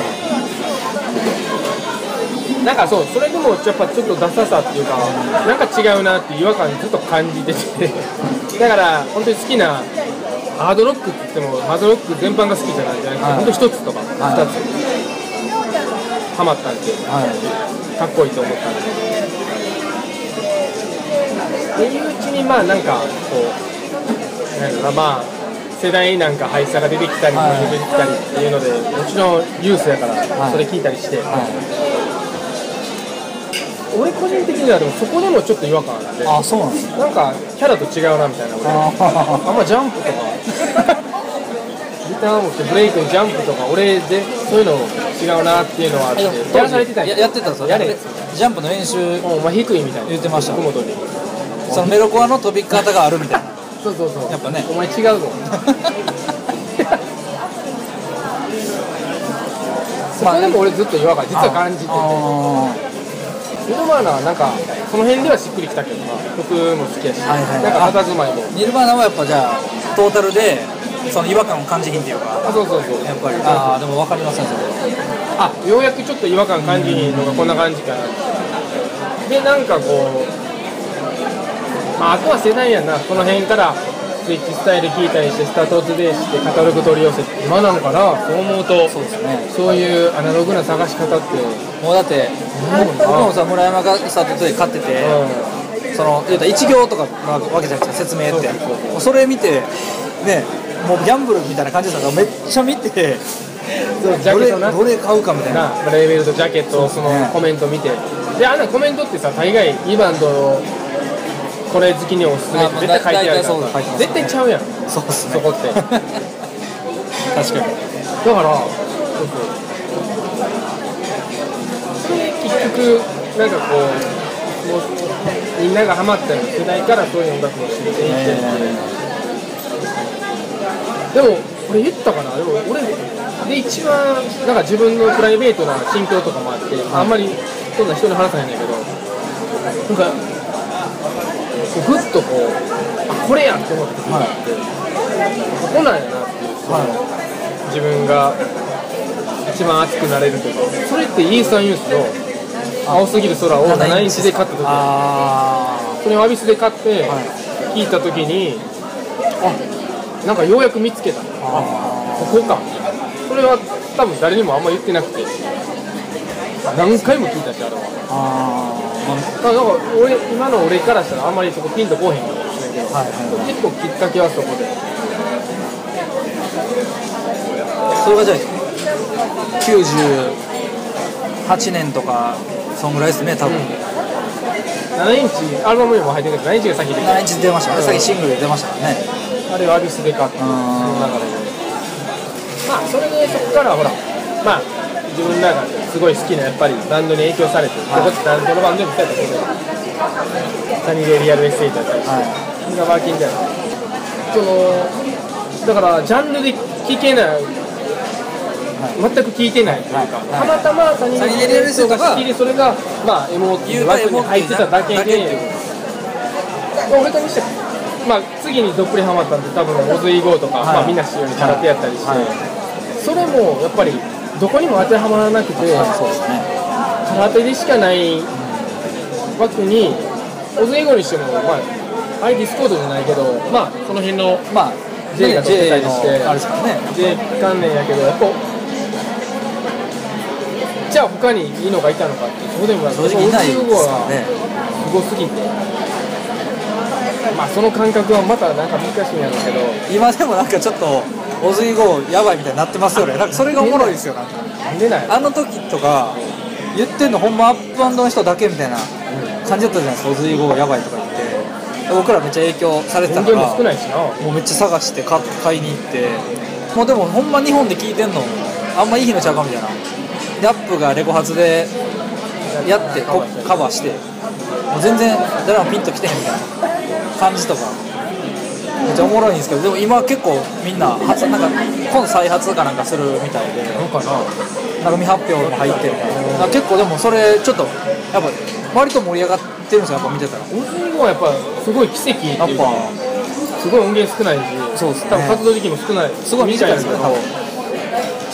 なんかそうそれでもやっぱちょっとダサさっていうかなんか違うなっていう違和感ずっと感じてて。[laughs] だから本当に好きなハードロックって言ってもハードロック全般が好きじゃないじゃなくて、はい。本当一つとか二、はい。つハマったんで。はい。かっこいいと思ったんでっていううちにまあなんかこうなんだろうなまあ世代なんか廃車が出てきたりはい。出てきたりっていうのでもちろんユースやからはい。それ聞いたりして、は俺個人的にはでもそこでもちょっと違和感あっていあそうなんですね。なんかキャラと違うなみたいな俺ああんまジャンプとか。[laughs] ギター持ってブレイクのジャンプとか俺でそういうの違うなっていうのはあってやらされてたんや。やってたんですよ。やれ。ジャンプの練習もうお前低いみたいな。言ってました。福本に [laughs] そのメロコアの飛び方があるみたいな。そうそうそう。やっぱね。お前違うぞ。[laughs] そこでも俺ずっと違和感実は感じてて。あニルバーナはなんかその辺ではしっくりきたけどな曲も好きやし、はいはい。なんか佇まいも。ーニルバーナはやっぱじゃあトータルでその違和感を感じひんっていうか。あそうそうそう。やっぱり。ああでも分かりますねそれ。あようやくちょっと違和感感じひんのがこんな感じかな。でなんかこう、まあ、あとは世代やなこの辺からスイッチスタイル聞いたりしてスタートでしてカタログ取り寄せて今なのかな？そう思うと。そうですね。そういうアナログな探し方って、もうだって僕もさ村山がスタートで買ってて、その言うたら一行とかなわけじゃないですか説明って。そうそうそう。もうそれ見てねもうギャンブルみたいな感じだったからめっちゃ見てどれケットな。どれ買うかみたいな。なレーベルとジャケットそのね。コメント見て。であんなコメントってさ大概2番とこれ好きにおすすめって絶対書いてあるあまあ大体そうだ書いてますね絶対ちゃうやん。そうっすねそこって。だから確かにそうそうそれ結局なんかこうもうみんながハマった世代からそういう音楽を知っていって。ってでもこれ言ったかな？でも俺で一番なんか自分のプライベートな心境とかもあって、あんまりそんな人に話さないんだけどなんかとこうあこれやって思った時があって、ここなんやな。っていう、その自分が一番熱くなれるというか。それってイーサンユースの青すぎる空を7インチで買った時。あそれをアビスで買っては聞いた時に、あなんかようやく見つけた。あここか。それは多分誰にもあんま言ってなくて。何回も聞いたしあれはああなんか俺今の俺からしたらあんまりそこピンとこうへんかもしれんけど、はいはい結構きっかけはそこで。それがじゃあ98年とかそんぐらいですね多分、7インチアルバムにも入ってるけど7インチが先で7インチ出ましたね。さっきシングルで出ましたからねあれをアビスで買ってそんの中で。まあそれでそこからほらまあ自分らがすごい好きなやっぱりバンドに影響されて、はい。ここってバンドのバンドにもそうやったけどサニーレイリアルエステイトだったりして、はいそれがワーキングだよそのだからジャンルで聴けない。全く聴いてないというか、はい。たまたまサニーレイリアルエステイトが好きでそれがまあエモっていう枠に入ってただけで俺してまあ次にどっぷりハマったんで多分オズイゴーとか、はい。まあみんな知るように空手やったりして、はい。それもやっぱりどこにも当てはまらなくてそうですね空手でしかない枠にオズイゴーにしてもまああれディスコードじゃないけどまあその辺のまあ J が撮ってたりしてあれですからね。J 関連やけどやっぱじゃあ他にいいのがいたのかってそこでも正直いないですごすぎて。まあその感覚はまたなんか難しいんやろうけど。今でもなんかちょっとオズイゴーやばいみたいになってますよね。なんかそれがおもろいですよ。なんかなんでない。あの時とか言ってんのほんまアップバンドの人だけみたいな感じだったじゃないですか。オズイゴーやばいとか言って。僕らめっちゃ影響されてた音から源もうめっちゃ探して買買いに行って。もうでもほんま日本で聞いてんのあんまいい日のちゃうかみたいな。ラップがレコ発でやってこカバーして。もう全然誰もピンときてへんみたいな感じとかめっちゃおもろいんですけどでも今結構みんな初なんか今度再発かなんかするみたいでなんかな。なんか未発表も入ってるから結構でもそれちょっとやっぱ割と盛り上がってるんですよやっぱ見てたら。オズもやっぱすごい奇跡やっぱ。すごい音源少ないし。そうですね。多分活動時期も少ない。すごい短いですけど多分。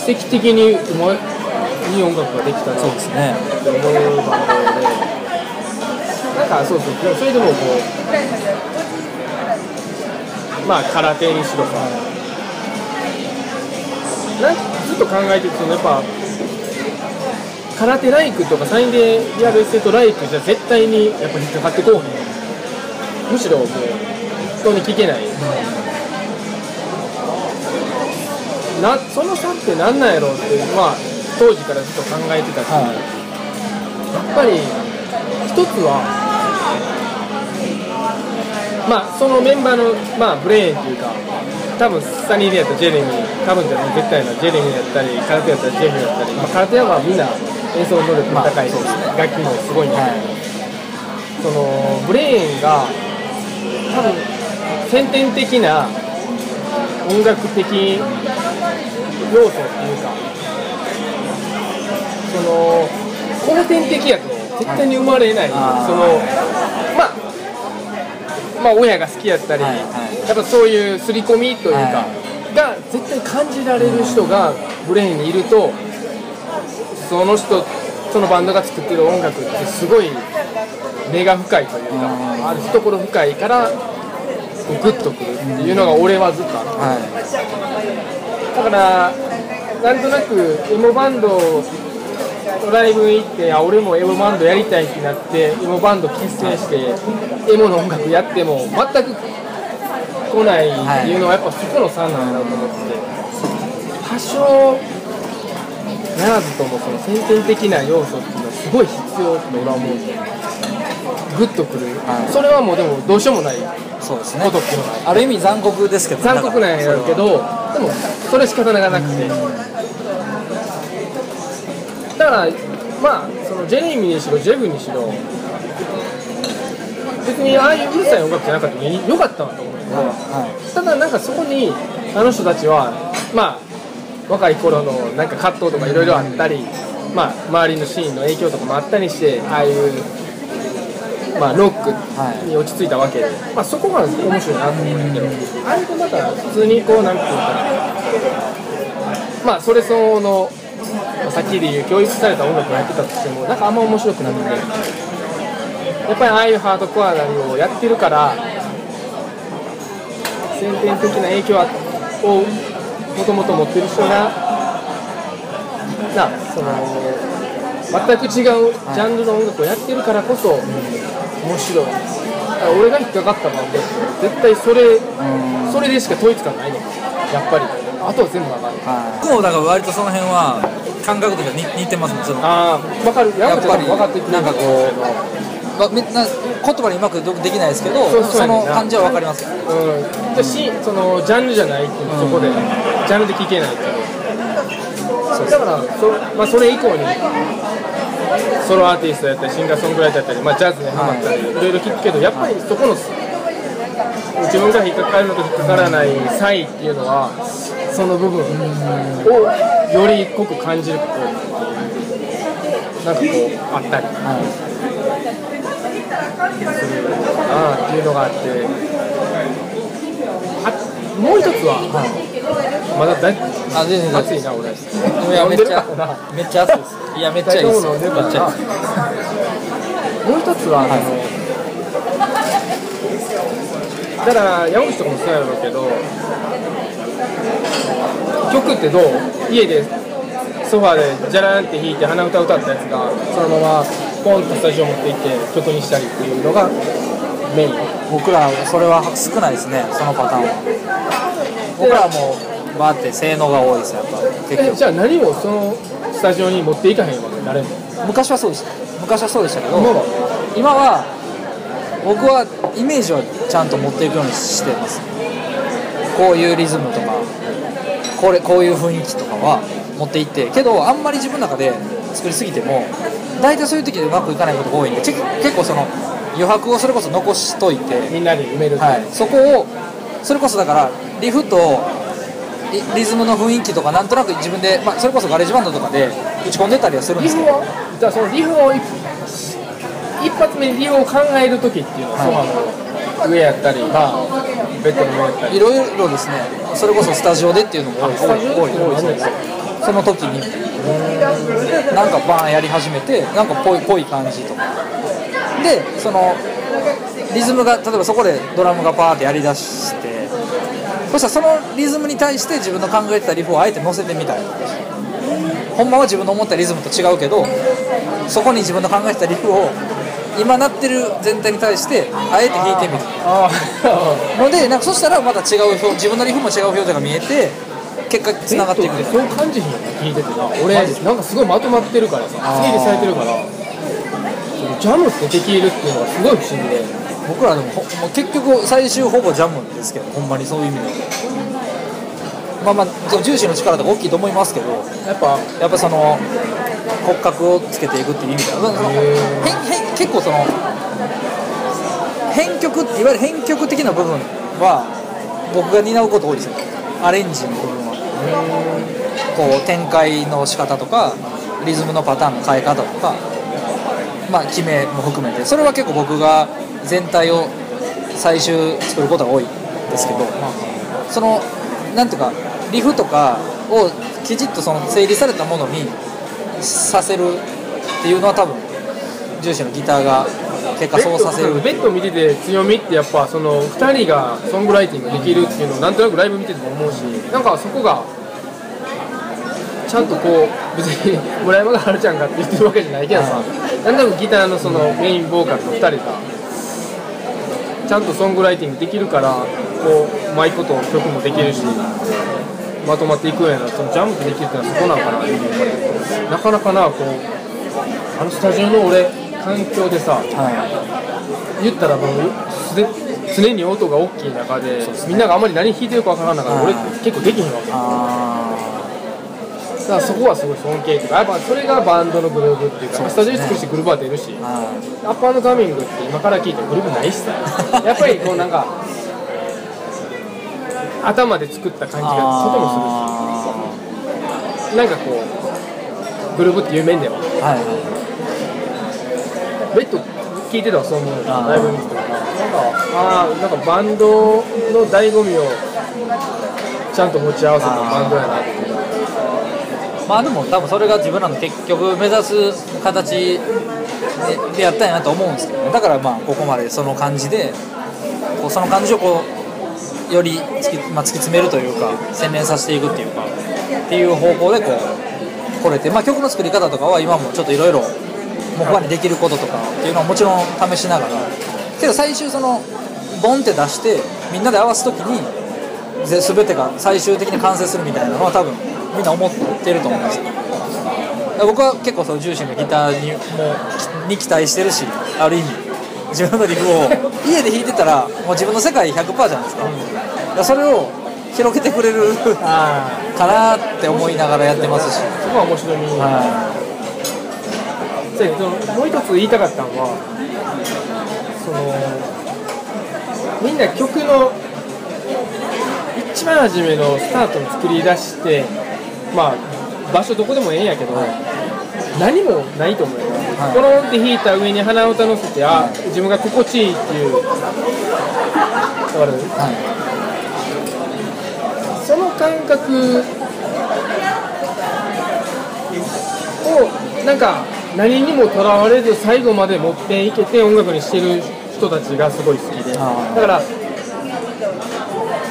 奇跡的にうまいいい音楽ができたなそうですね。思うバンドで。なんかそうそう。それでもこうまあ空手にしろかなんかずっと考えていくとやっぱ空手ライクとかサインでやるセットライクじゃ絶対にやっぱ引っかかってこうへん。むしろもう人に聞けない、なその差って何なんやろうってまあ当時からずっと考えてたし、はい。やっぱり一つはまあそのメンバーの、まあ、ブレーンっていうか多分サニーでやったらジェレミー多分じゃない絶対なジェレミーだったり空手やったらジェフだったり、まあ、空手はまあみんな演奏能力も高いし、楽器もすごいんだけど、そのブレーンが多分先天的な音楽的要素っていうかその後天的やと絶対に生まれない、そのまあまあ親が好きやったり、はいはい。やっぱそういう刷り込みというか、はが絶対感じられる人がブレインにいるとその人そのバンドが作ってる音楽ってすごい根が深いというか、ある懐深いからグッとくるっていうのが俺はずっとあって。はだから、なんとなくエモバンドのライブ行って、あ俺もエモバンドやりたいってなって、エモバンド結成して、エモの音楽やっても、全く来ないっていうのは、やっぱそこの差なんだなと思って、多少、ならずともその先天的な要素っていうのはすごい必要って俺は思うんで、グッとくる、はい。それはもうでもどうしようもない。いそうですね。ことっていうのがある。意味残酷ですけど残酷なんやけどでもそれ仕方がなくてだからまあそのジェレミーにしろジェフにしろ別にああいううるさい音楽じゃなかったらよかったなと思うけどはただなんかそこにあの人たちはまあ若い頃のなんか葛藤とかいろいろあったり、まあ、周りのシーンの影響とかもあったりしてああいう、まあ、ロックに落ち着いたわけで、まあ、そこが面白いなと思うんだけど。ああいうとだから普通にこうなんていうかまあそれ相応のまあさっきで言う教育された音楽をやってたとしてもなんかあんま面白くなくてやっぱりああいうハードコアなりをやってるから先天的な影響をもともと持ってる人がなその全く違うジャンルの音楽をやってるからこそ面白い。だから俺が引っかかったバンドって絶対それそれでしか統一感ないねやっぱり。あとは全部わかる。い。僕もだから割とその辺は感覚的に似似てますその。ああ分かる。やっぱり分かってくれるなんかこうまめな言葉にうまくできないですけどそうそうその感じは分かりますよ。うん、でしそのジャンルじゃないっていうのそこで、ジャンルで聴けないってだからそ,、まあ、それ以降にソロアーティストやったりシンガーソングライターやったり、まあ、ジャズにハマったり、い、ろいろ聞くけどやっぱりそこの自分が引っかかるのと引っかからない差異っていうのはその部分。をより濃く感じることなんかこうあったり。するなっていうのがあって。あもう一つは、まだだいあ全然暑いな俺。いやめっちゃめっちゃ熱いです。いやめっちゃいいですめっちゃいい。もう一つは、あのだから山口とかもそうやろうけど曲ってどう？家でソファーでじゃらんって弾いて鼻歌歌ったやつがそのままポンとスタジオ持って行って曲にしたりっていうのがメイン。僕らそれは少ないですねそのパターンは。僕らはもうバーって性能が多いですやっぱ結局。えじゃあ何をそのスタジオに持っていかへんわけ？誰も。昔はそうでした。昔はそうでしたけど今は僕はイメージはちゃんと持っていくようにしてます。こういうリズムとかこれこういう雰囲気とかは持っていってけどあんまり自分の中で作りすぎても大体そういう時でうまくいかないことが多いんでち結構その余白をそれこそ残しといて、みんなで埋めると。はい、そこをそれこそだからリフとリリズムの雰囲気とかなんとなく自分で、まあ、それこそ GarageBand とかで打ち込んでたりはするんですけど。リフをじゃあそのリフを一一発目にリフを考える時っていうのは、はいソファの上やったり、まあ、ベッドの上やったり。いろいろですね。それこそスタジオでっていうのも多い多い多いですね。その時に。なんかバーンやり始めてなんかぽいぽい感じとか。でそのリズムが例えばそこでドラムがパーってやりだしてそしたらそのリズムに対して自分の考えてたリフをあえて乗せてみたりとかほんまは自分の思ったリズムと違うけどそこに自分の考えてたリフを今なってる全体に対してあえて弾いてみる。ああのでなんかそしたらまた違う表自分のリフも違う表情が見えて結果つながっていく。そう感じひんよな聞いててな俺なんかすごいまとまってるからさ整理されてるからジャムってできるっていうのがすごい不思議で。僕らでもほもう結局最終ほぼジャムですけどほんまにそういう意味で。はまあまあ重視の力とか大きいと思いますけどやっぱやっぱその骨格をつけていくっていう意味では変結構その編曲っていわゆる編曲的な部分は僕が担うこと多いですよ。アレンジの部分は。こう展開の仕方とかリズムのパターンの変え方とかまあ決めも含めて。それは結構僕が全体を最終作ることが多いですけどまあそのなんていうかリフとかをきちっとその整理されたものにさせるっていうのは多分重視のギターが結果そうさせるベッド見てて強みってやっぱその2人がソングライティングできるっていうのをなんとなくライブ見てても思うしなんかそこがちゃんとこう別に村山がはるちゃんがって言ってるわけじゃないけどさなんとなくギターのそのメインボーカルの2人がちゃんとソングライティングできるからこううまいこと曲もできるしまとまっていくようなそのジャンプできるっていうのはそこなんかなっていうなかなかなこうあのスタジオの俺環境でさはい。言ったらもうすで常に音が大きい中でみんながあんまり何弾いてるかわからん中で俺って結構できへんわけ。だあからそこはすごい尊敬っていうかやっぱそれがバンドのグルーブっていうかスタジオに作るしグルーブは出るしアッパーのカミングって今から聞いてグルーブないしさ。[laughs] やっぱりこうなんか頭で作った感じが外もするし。なんかこうグルーブっていう面では。はいはいベッド聞いてたわそうライブ見てたからなんかああなんかバンドの醍醐味をちゃんと持ち合わせたバンドやなっていう。まあでも多分それが自分らの結局目指す形ででやったんやなと思うんですけどね。だからまあここまでその感じでこうその感じをこうより突き,、まあ、突き詰めるというか洗練させていくっていうかっていう方向でこう来れて、まあ、曲の作り方とかは今もちょっといろいろもう他にできることとかっていうのはもちろん試しながら。けど最終そのボンって出してみんなで合わす時にぜ全てが最終的に完成するみたいなのは多分みんな思ってると思うんですよ僕は結構その重心のギターにもうに期待してるしある意味。自分のリフを家で弾いてたらもう自分の世界100%じゃないですか,、だからそれを広げてくれるあかなって思いながらやってますし、そこは面白み、はそうやけどもう一つ言いたかったのはそのみんな曲の一番初めのスタートを作り出してまあ場所どこでもええんやけど、何もないと思うよ、はい。コロンって弾いた上に鼻歌乗せてあ自分が心地いいっていうわかる？いはい。その感覚をなんか何にもとらわれず最後まで持っていけて音楽にしてる人たちがすごい好きで。だから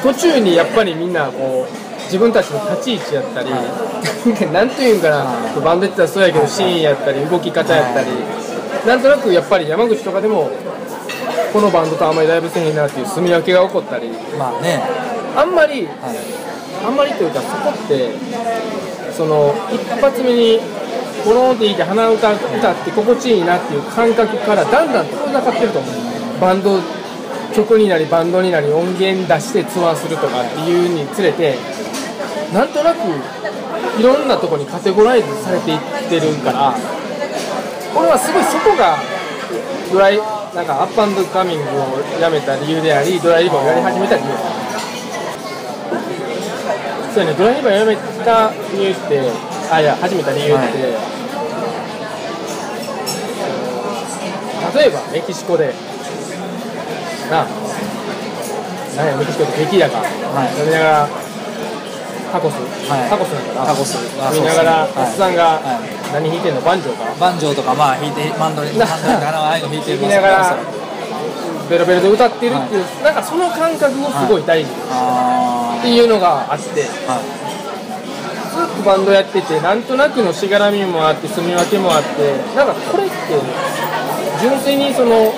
途中にやっぱりみんなこう自分たちの立ち位置やったり、[laughs] なんていうんかな、バンドやってたらそうやけどシーンやったり動き方やったり、なんとなくやっぱり山口とかでもこのバンドとあんまりライブせえへんなっていう住み分けが起こったり。まあね、あんまりはい、あんまりというかそこってその一発目にボロンっていて鼻歌歌って心地いいなっていう感覚からだんだん遠ざかってると思うバンド曲になりバンドになり音源出してツアーするとかっていうにつれてなんとなくいろんなとこにカテゴライズされていってるから俺はすごいそこがドライなんかアップアンドカミングをやめた理由でありドライリバーをやり始めた理由。そうやねドライリバーやめた理由ってあいや始めた理由って、例えばメキシコで。なあ。なんやメキシコでテキーラか、はい。飲みながらタコス、はい。タコスなんかなタコス。あ飲みながらおっさんが、はい。何弾いてんの？バンジョーか？バンジョーとかまあ弾いてマンドリンマンドリンとかああいうの弾いて弾きながらベロベロで歌ってるっていう、なんかその感覚をすごい大事あっていうのがあって、あはいずっとバンドやっててなんとなくのしがらみもあって住み分けもあってなんかこれって純粋にその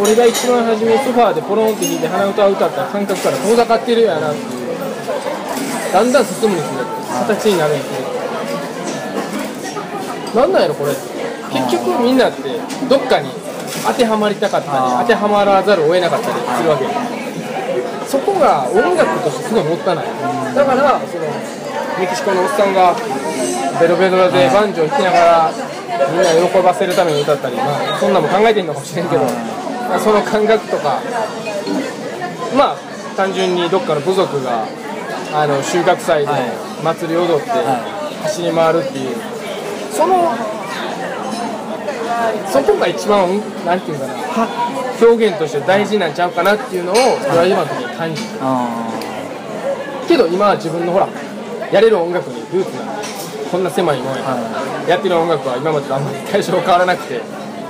俺が一番初めソファーでポロンって弾いて鼻歌を歌った感覚から遠ざかってるやなっていうだんだん進むにつれて形になるにつれてなんなんやろこれ。結局みんなってどっかに当てはまりたかったり当てはまらざるを得なかったりするわけ。そこが音楽としてすごいもったいない。だからそのメキシコのおっさんがベロベロでバンジョー弾きながらみんな喜ばせるために歌ったり、まあ、そんなんも考えてんのかもしれんけど、まあその感覚とかまあ単純にどっかの部族があの収穫祭ではい。祭り踊っては走り回るっていうそのそこが一番なんていうかなは表現として大事なんちゃうかなっていうのをドライバーの時に感じたあけど今は自分のほらやれる音楽にルーツがこんな狭いもんや。はやってる音楽は今までとあんまり対象変わらなくて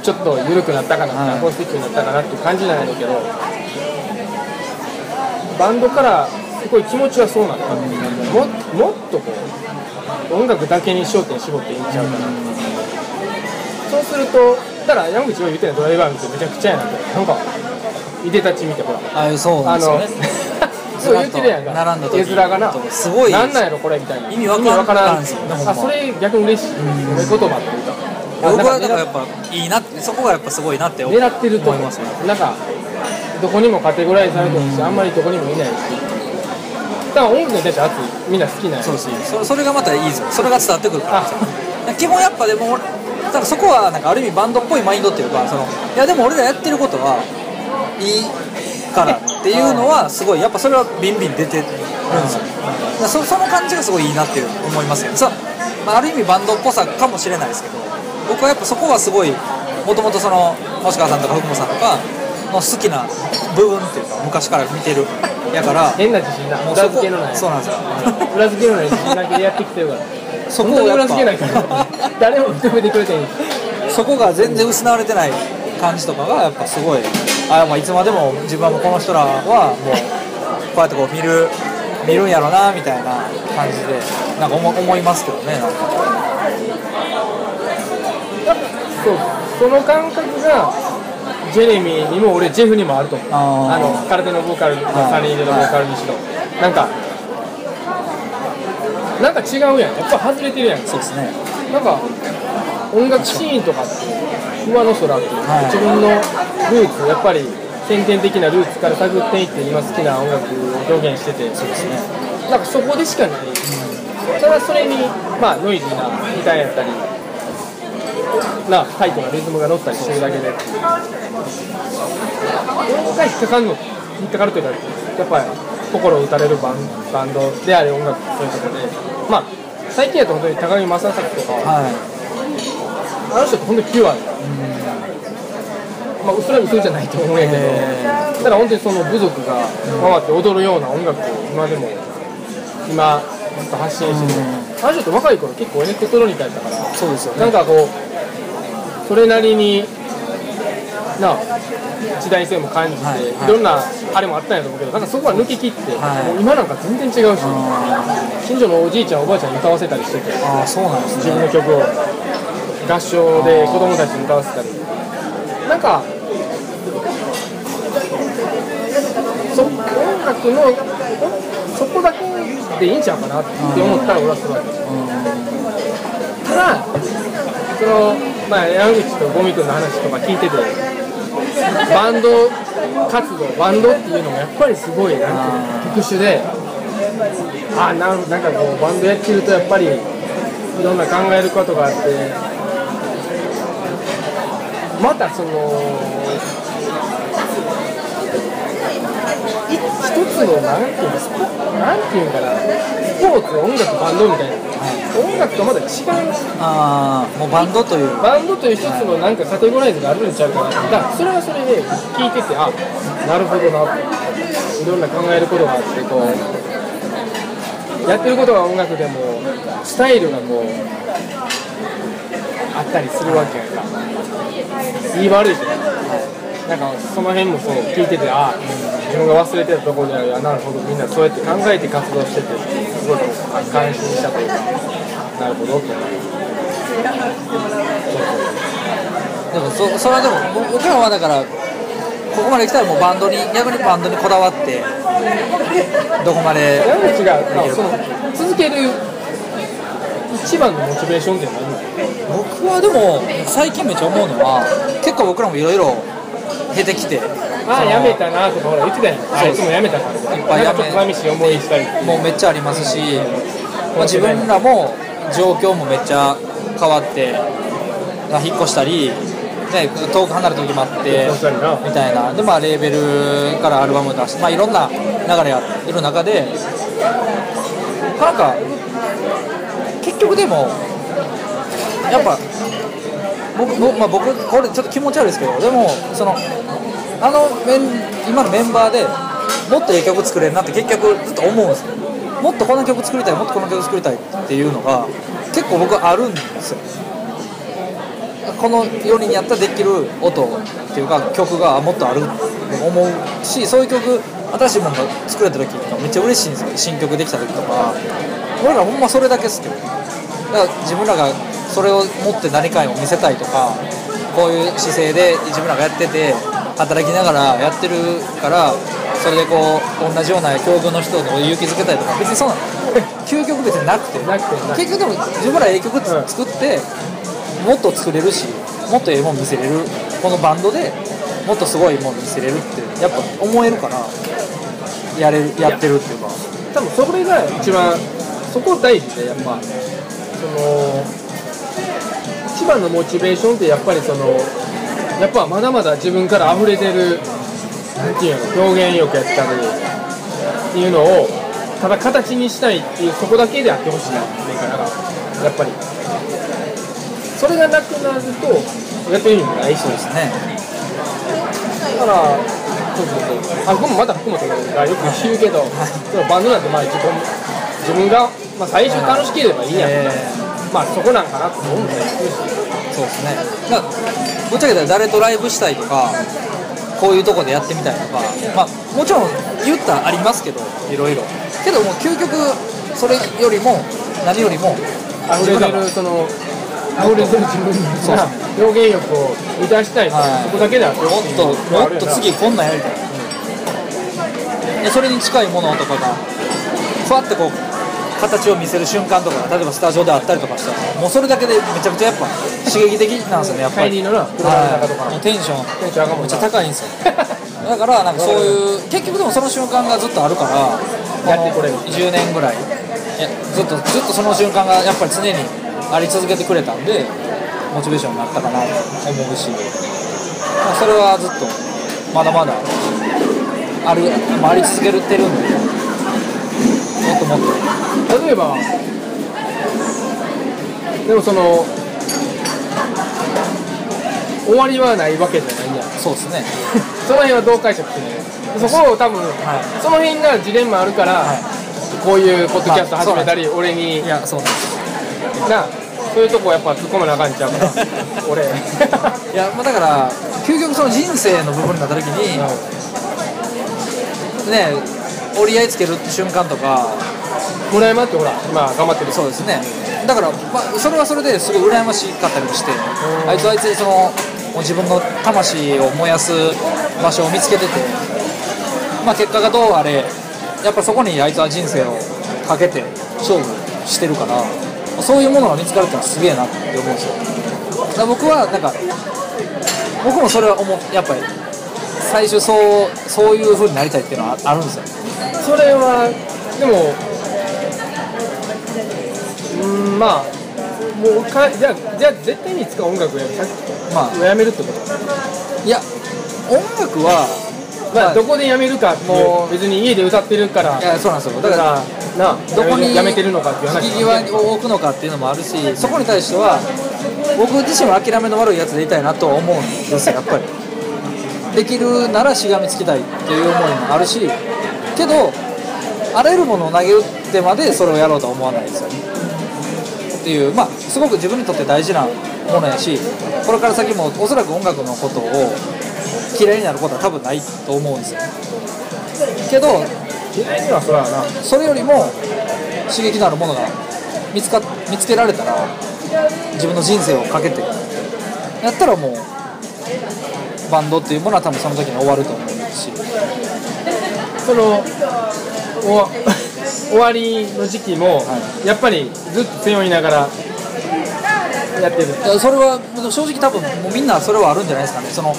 ちょっと緩くなったかな、はい。アコースティックになったかなっていう感じなんやけどバンドからすごい気持ちはそうなんだ、ももっとこう音楽だけに焦点絞っていいんちゃうかな、そうするとだから山口が言ってたドライバー見てめちゃくちゃやなって。なんかいでたち見てほら。あそうなんですよね [laughs] そう言ってるやんか。並んだ時。絵面がな。すごい。なんなんやろこれみたいな。意味わからん。んですよあそれ逆に嬉しい。褒め言葉っていうか。僕はだからやっぱいいなってそこがやっぱすごいなって思狙ってると思いますねなんかどこにもカテゴライズされてるしあんまりどこにもいないし。だから音楽に対して熱い。みんな好きなんや。そうそそれがまたいいですよそれが伝わってくるから。あ。基本やっぱでも俺だからそこはなんかある意味バンドっぽいマインドっていうかそのいやでも俺らやってることはいいからっていうのはすごいやっぱそれはビンビン出てるんですよ。そその感じがすごいいいなっていう思います。よそう、まあ、ある意味バンドっぽさかもしれないですけど僕はやっぱそこはすごいもともとその星川さんとか福本さんとかの好きな部分っていうか昔から見てるやから変な自信だ。裏付けのない。そうなんですよ。裏付けのない自信だけでやってきてるから。[laughs] そこを裏付けないから誰も認めてくれてへん。しそこが全然失われてない感じとかがやっぱすごいあ、まあ、いつまでも自分もこの人らはもうこうやってこう見る見るんやろなみたいな感じでなんか思思いますけどねなんか。そうその感覚がジェレミーにも俺ジェフにもあると思う。あの空手のボーカルサニーでのボーカルにしろ。なんかなんか違うやん。やっぱ外れてるやん。そうですね。なんか音楽シーンとかって上の空っていう、はい自分のルーツやっぱり先天的なルーツから探っていって今好きな音楽を表現してて。そうですねなんかそこでしかない、ただそれにまあノイズなギターやったりなタイトなリズムが乗ったりしてるだけで俺が引っかかるの引っかかるというかやっぱり心を打たれるバンバンドであり音楽ということで。まあ最近やと本当に高木正作とか、はあの人って本当にピュアで、まあ、それは嘘じゃないと思うんやけど、だから本当にその部族が回って踊るような音楽を今でも今ずっと発信してて、あの人って若い頃結構エレクトロニカやったから。いそうですよね。なんかこうそれなりにな時代性も感じて、はいいはい。ろんなあれもあったんやと思うけどなんかそこは抜け切って、はい。もう今なんか全然違うし、近所のおじいちゃんおばあちゃんに歌わせたりしててああそうなんです自分ねの曲を合唱で子供たちに歌わせたり。なんかそ音楽のそこだけでいいんちゃうかなって思ったら俺はすごい。ただそのまあ山口とゴミ君の話とか聞いててバンド活動バンドっていうのもやっぱりすごいなんていうの特殊で。あなんなんかこうバンドやってるとやっぱりいろんな考えることがあってまたそのい一つのなんていうのスポなんていうのかなスポーツ音楽バンドみたいな。音楽とまだ違う。ああもうバンドという。バンドという一つのなんかカテゴライズがあるんちゃうかなだからそれはそれで聞いててあなるほどなっていろんな考えることがあってこうやってることが音楽でもスタイルがこうあったりするわけやんか言い悪いけどなんかその辺もそう聞いててあ自分が忘れてたところであなるほどみんなそうやって考えて活動しててすごい感心したというかなるほどって思いでもそそれはでも僕らはだからここまで来たらもうバンドに逆にバンドにこだわってどこまで山口が、まあ、その続ける一番のモチベーションって何なの僕はでも最近めっちゃ思うのは結構僕らもいろいろ経てきてああやめたなとかほら言ってたやんあいつもやめたからいっぱいやめ。寂しい思いしたりもうめっちゃありますし、まあ、自分らも状況もめっちゃ変わってまあ引っ越したり、ね、遠く離れた時もあってみたいな。で、まあ、レーベルからアルバム出して、まあ、いろんな流れがいる中でなんか結局でもやっぱ僕僕,、まあ、僕これちょっと気持ち悪いですけどでもそのあのメン今のメンバーでもっといい曲作れるなって結局ずっと思うんですよ。もっとこの曲作りたいもっとこの曲作りたいっていうのが結構僕あるんですよ。この4人やったらできる音っていうか曲がもっとあると思うしそういう曲新しいものが作れた時とかめっちゃ嬉しいんですよ。新曲できた時とか。俺らほんまそれだけっすけど。だから自分らがそれを持って何かを見せたいとかこういう姿勢で自分らがやってて働きながらやってるからそれでこう同じような境遇の人を勇気づけたいとか別にそんな [laughs] 究極別になくて。なくてなくて。結局でも自分らええ曲作ってもっと作れるしもっとええもん見せれる。このバンドでもっとすごいもん見せれるってやっぱ思えるからやれるやってるっていうか。多分それが一番そこ大事でやっぱ。その一番のモチベーションってやっぱりそのやっぱまだまだ自分から溢れてるなんていうの表現力やったりっていうのをただ形にしたいっていうそこだけであってほしいねんからやっぱり。それがなくなるとやってる意味もないし。ですねだからそうそうそう。あ僕もまた福本がよく言うけど、そのバンドなんてまあ自分自分が、まあ、最初楽しければいいやん、えまあそこなんかなと思うんだよそうですね。だからぶっちゃけたら誰とライブしたいとかこういうとこでやってみたいとかまあもちろん言ったらありますけどいろいろ。けどもう究極それよりも何よりも溢れてるその溢れてる自分が表現力を満たしたいと、はい。そこだけであってもっともっと次こんなんやりたい、でそれに近いものとかがふわってこう形を見せる瞬間とか例えばスタジオであったりとかしたらもうそれだけでめちゃくちゃやっぱ刺激的なんですよねやっぱり。帰りのな車のテンションめっちゃ高いんですよ。だからなんかそういう結局でもその瞬間がずっとあるからやってこれる。この10年ぐらい。ずっとずっとその瞬間がやっぱり常にあり続けてくれたんでモチベーションになったかなと思うし、まあ、それはずっとまだまだあるまああり続けてるんでもっともっと例えばでもその終わりはないわけじゃないやん。そうですね。[laughs] その辺はどう解釈してる？そこを多分、い。その辺がジレンマあるから、はい。こういうポッドキャスト始めたり、俺に。いやそうなんです。なそういうとこやっぱ突っ込まなあかんちゃうから [laughs] 俺。いやまあだから究極その人生の部分になった時にね折り合いつける瞬間とか村山ってほら今頑張ってる。そうですね。だから、まあ、それはそれですごい羨ましかったりもしてあいつはあいつでその自分の魂を燃やす場所を見つけててまあ結果がどうあれやっぱそこにあいつは人生をかけて勝負してるからそういうものが見つかるってのはすげえなって思うんですよ。だから僕はなんか僕もそれは思うやっぱり最初そうそういう風になりたいっていうのはああるんですよ。それはでもうんまあもうかじゃあじゃあ絶対にいつか音楽をやめさまあ。やめるってこと？いや音楽はまあどこでやめるかもう別に家で歌ってるから。いやそうなんですよ。だからなどこにやめてるのかっていう話引き際を置くのかっていうのもあるしそこに対しては僕自身は諦めの悪いやつでいたいなとは思うんですよやっぱり。できるならしがみつきたいっていう思いもあるしけどあらゆるものを投げ打ってまでそれをやろうとは思わないですよねっていうまあすごく自分にとって大事なものやしこれから先もおそらく音楽のことを嫌いになることは多分ないと思うんですよ。けど嫌いにはそな。それよりも刺激のあるものが見つか見つけられたら自分の人生をかけてやったらもうバンドっていうものは多分その時に終わると思うし。そのおわ終わりの時期も、やっぱりずっと背負いながらやってる。それは正直多分もうみんなそれはあるんじゃないですかね。その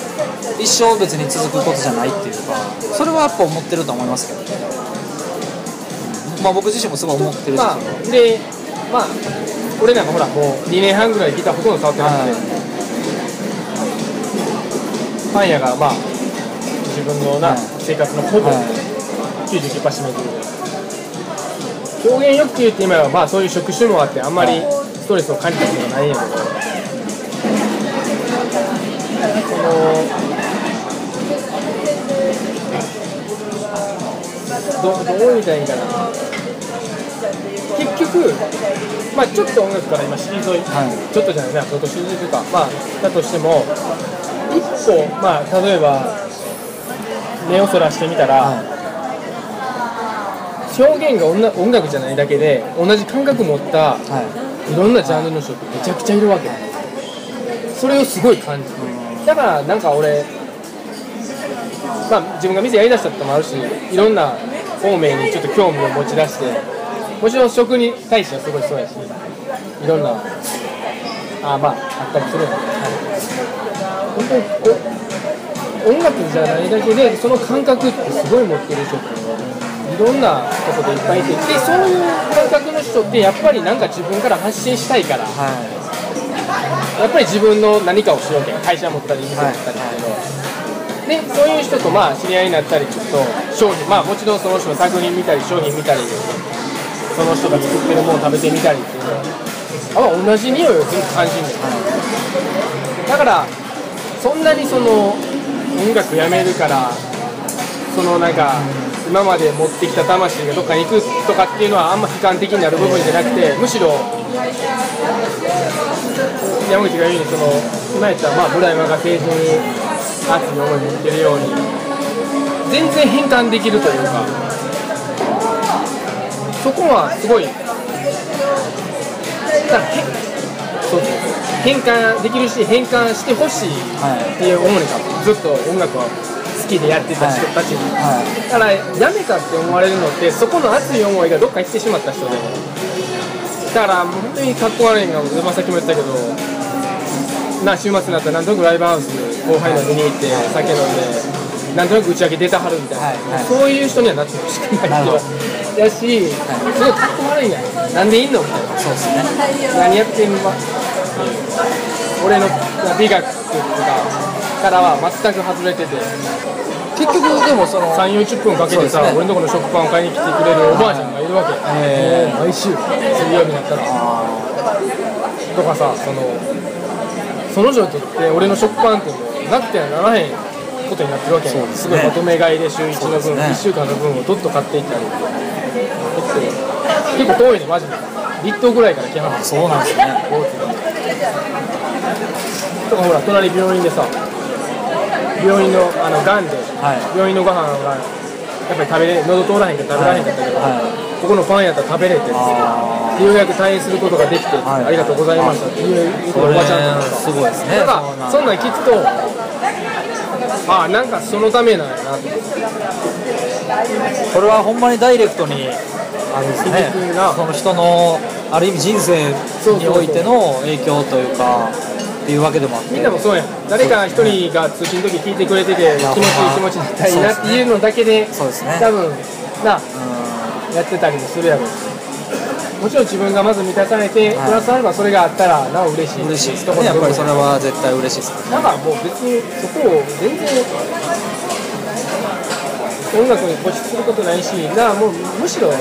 一生別に続くことじゃないっていうかそれはやっぱ思ってると思いますけど。ねまあ僕自身もすごい思ってるし、まあでまあ俺なんかほらもう2年半ぐらいギターほとんど触ってなくて、パン屋がまあ自分のな、はい。生活のほぼはい。99%占めてる表現欲求って今はまあそういう職種もあってあんまりストレスを感じたことがないんやけどそのどどう言いたらいかな。結局、まあ、ちょっと音楽から今退い、はい。ちょっとじゃないな、ちょっと退いてか、まあ、だとしても、一歩、まあ、例えば、目をそらしてみたら、表現が音楽じゃないだけで、同じ感覚持ったはいいろんなジャンルの人ってめちゃくちゃいるわけ。それをすごい感じる。だから、なんか俺、まあ、自分が店やりだしたってのもあるし、いろんな方面にちょっと興味を持ち出して、もちろん食に対してはすごいそうやし、いろんな、あまあ、あったりするんだけど、本当に音楽じゃないだけで、その感覚ってすごい持ってる人っていろんなとこでいっぱいいて、でそういう感覚の人って、やっぱりなんか自分から発信したいから、はやっぱり自分の何かをしようけん会社持ったり店持ったりっていうのでそういう人とまあ知り合いになったりちょっと商品まあもちろんその人の作品見たり商品見たりその人が作ってるものを食べてみたりっていうのはあ同じ匂いを全部感じるんだよだからそんなにその音楽やめるからそのなんか今まで持ってきた魂がどっかに行くとかっていうのはあんま悲観的になる部分じゃなくてむしろ山口が言うようにその今やったらまあ村山が政治に熱い思いを持ってるように全然変換できるというかそこはすごいだ変換できるし変換してほしいっていう思いがずっと音楽はきでやってた人たちに、はだからやめたって思われるのってそこの熱い思いがどっか行ってしまった人でだから本当にかっこ悪いのがまあさっきも言ったけどな週末になったらなんとなくライブハウス後輩の見に行って酒飲んでなんとなく打ち上げ出たはるみたいな、はい。はい。そういう人にはなってほしくないなるほど。人やし、すごいかっこ悪いんやなんでいんのみたいな。そうですね。何やってんの俺の美学とかからは全く外れてて。結局でもその3、40分かけてさ、ね。俺のところの食パンを買いに来てくれるおばあちゃんがいるわけ、へーもう毎週。水曜日になったら。とかさそのその人にとって俺の食パンってなくてはならへんことになってるわけやね。すごいまとめ買いで週1の分、ね。1週間の分をどっと買っていったり。って結構遠いねマジで。立東ぐらいから来はる。そうなんですね。とかほら隣病院でさ病院のあのがんで、はい。病院のご飯はやっぱり食べれ喉通らへんから食べられへんかったけど、はここのパンやったら食べれてようやく退院することができて、はい。ありがとうございましたっていうおばちゃんとかす。ごいですね。だからそんなん聞くとああなんかそのためなんやなって。これはほんまにダイレクトにあれですねその人のある意味人生においての影響というかっていうわけでもあって。みんなもそうやん。誰か一人が通勤の時聞いてくれてて気持ちいい気持ちになったらいいなっていうのだけでそうですね。多分なうんやってたりもするやろうし。もちろん自分がまず満たされて、はい。プラスアルファそれがあったらなお嬉しい。嬉しいです。ねやっぱりそれは絶対嬉しいですだからもう別にそこを全然音楽に固執することないしだからもうむしろ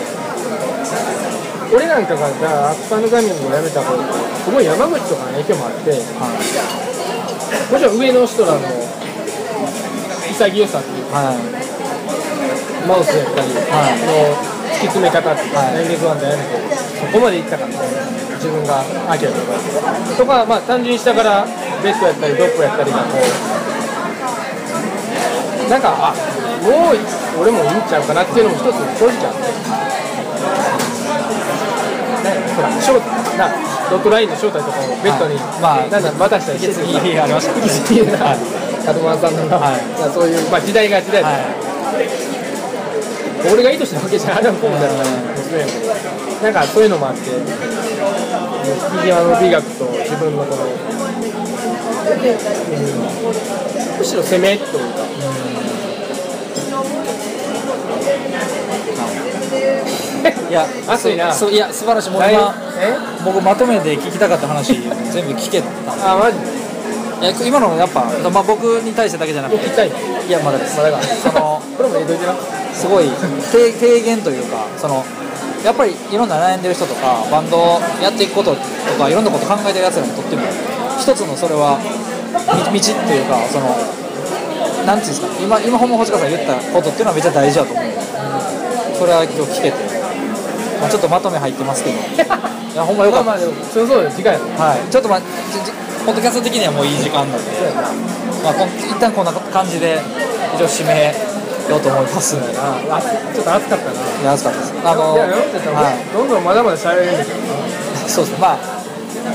俺なんかがじゃあアッパーのガミングをやめた方がすごい山口とかの影響もあってはい。もちろん上の人らの潔さっていうかはい。マウスやったり、はい。その突き詰め方っていうか、はい。ナインレスワンでやめてそこまでいったかみたいな自分がアキラとか。とかまあ単純に下からベッドやったりドップやったりがこうなんかあもう俺もいいんちゃうかなっていうのも一つ正直あって。ねほらショーなドットラインの正体とかをベッドに、はい。まあなんだ渡したりして引き継ぎありましたね引き継ぎな。門真さんの、はい。まあそういう、まあ、時代が時代だ。からはい。俺が意図したわけじゃあるかもしれないな。んかそういうのもあって引き際の美学と自分のこの、うんむしろ攻めというかいや熱いな。そういや素晴らしい。もう今え？僕まとめて聞きたかった話全部聞けた。あマジ？今のやっぱ、まあ、僕に対してだけじゃなくて。い。いやまだですまだかそのこれも江戸すごい提提言というかそのやっぱりいろんな悩んでる人とかバンドをやっていくこととかいろんなこと考えてるやつらにとっても一つのそれはみ道っていうかそのなんていうんですか今今ほんま星川さん言ったことっていうのはめっちゃ大事だと思う、それは今日聞けて、まあ、ちょっとまとめ入ってますけど。[laughs] いやほんまよかった。まあまあそうそう次回やろはい、ちょっとまあ、ポッドキャスト的にはもういい時間なんで、まあ、こん一旦こんな感じで、一応締めようと思います。いあ熱ちょっと熱かったな。や、暑かったです。あの、いやはい、どんどんまだまだ喋れるんですよそうですね、まあ、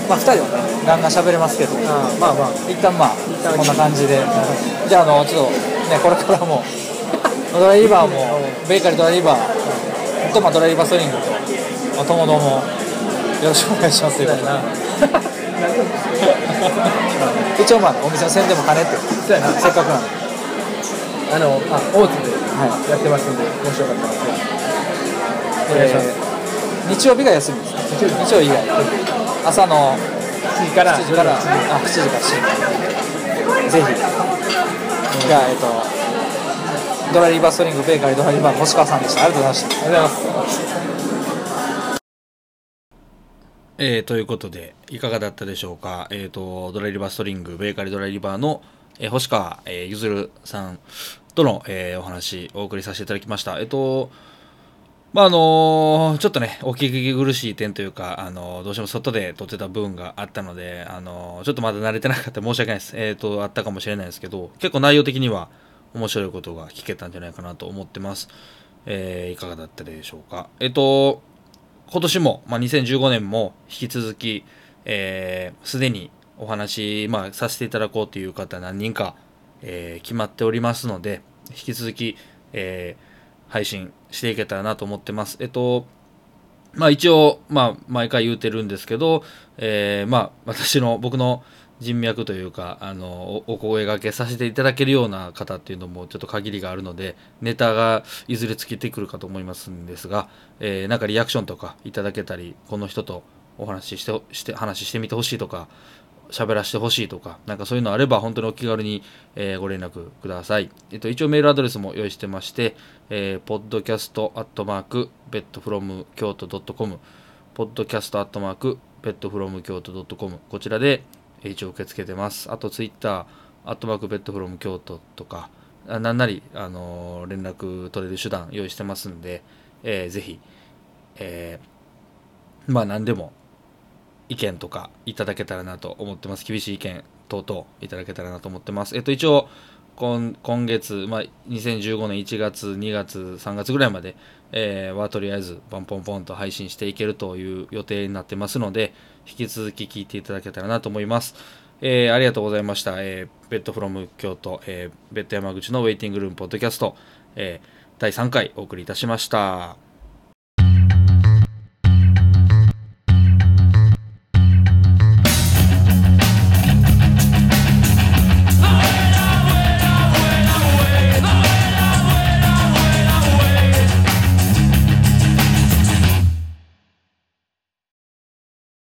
まあ、二人はね、ガンガン喋れますけど、あまあまあ。一旦まあ、旦こんな感じで、じゃあ、あの、ちょっと、ね、これからも、[laughs] ドライバーも、ベーカリードライバーと、まあ、ドライバーストリングと、まあ、ともども、よろしくお願いしますということで。一応まあお店の宣伝も兼ねてせっかくなんであのあ大津でやってますんで、もしよかったらお願いします、えー日曜日が休みです日曜日以外朝の7時から7時からあ7時から7時ぜひじゃあえっ、とドライリバストリングベーカリードライバー星川さんでしたありがとうございましたありがとうございますえーということでいかがだったでしょうか、えー、とドライリバーストリングベーカリードライリバーの、えー星川、えーゆずるさんとの、えーお話お送りさせていただきました。えっ、とまああのちょっとねお聞き苦しい点というか、あのどうしても外で撮ってた部分があったので、あのちょっとまだ慣れてなかった。申し訳ないです。えっ、とあったかもしれないですけど結構内容的には面白いことが聞けたんじゃないかなと思ってます、えいかがだったでしょうか？えっ、と今年も、まあ、2015年も引き続き、えーすでにお話、まあ、させていただこうという方何人か、えー決まっておりますので、引き続き、えー配信していけたらなと思ってます。えっと、まあ一応、まあ毎回言うてるんですけど、えーまあ私の、僕の人脈というか、あの、お声掛けさせていただけるような方っていうのもちょっと限りがあるので、ネタがいずれ尽きてくるかと思いますんですが、えーなんかリアクションとかいただけたり、この人とお話しして、して話してみてほしいとか、喋らせてほしいとか、なんかそういうのあれば、本当にお気軽に、えーご連絡ください。えっと、一応メールアドレスも用意してまして、えー、podcast アットマーク、bedfrom 京都 .com、podcast アットマーク、bedfrom 京都 .com、こちらで、一応受け付けてます。あと、ツイッター、アットマーク、bedfrom 京都とか、あなんなり、あの連絡取れる手段用意してますんで、えーぜひ、えーまあ何でも意見とかいただけたらなと思ってます。厳しい意見等々いただけたらなと思ってます。えっと、一応、今今月、まあ、2015年1月、2月、3月ぐらいまで、えーはとりあえずポンポンポンと配信していけるという予定になってますので、引き続き聞いていただけたらなと思います。えーありがとうございました。えー、ベッドフロム京都、えーベッド山口のウェイティングルームポッドキャスト、えー第3回お送りいたしました。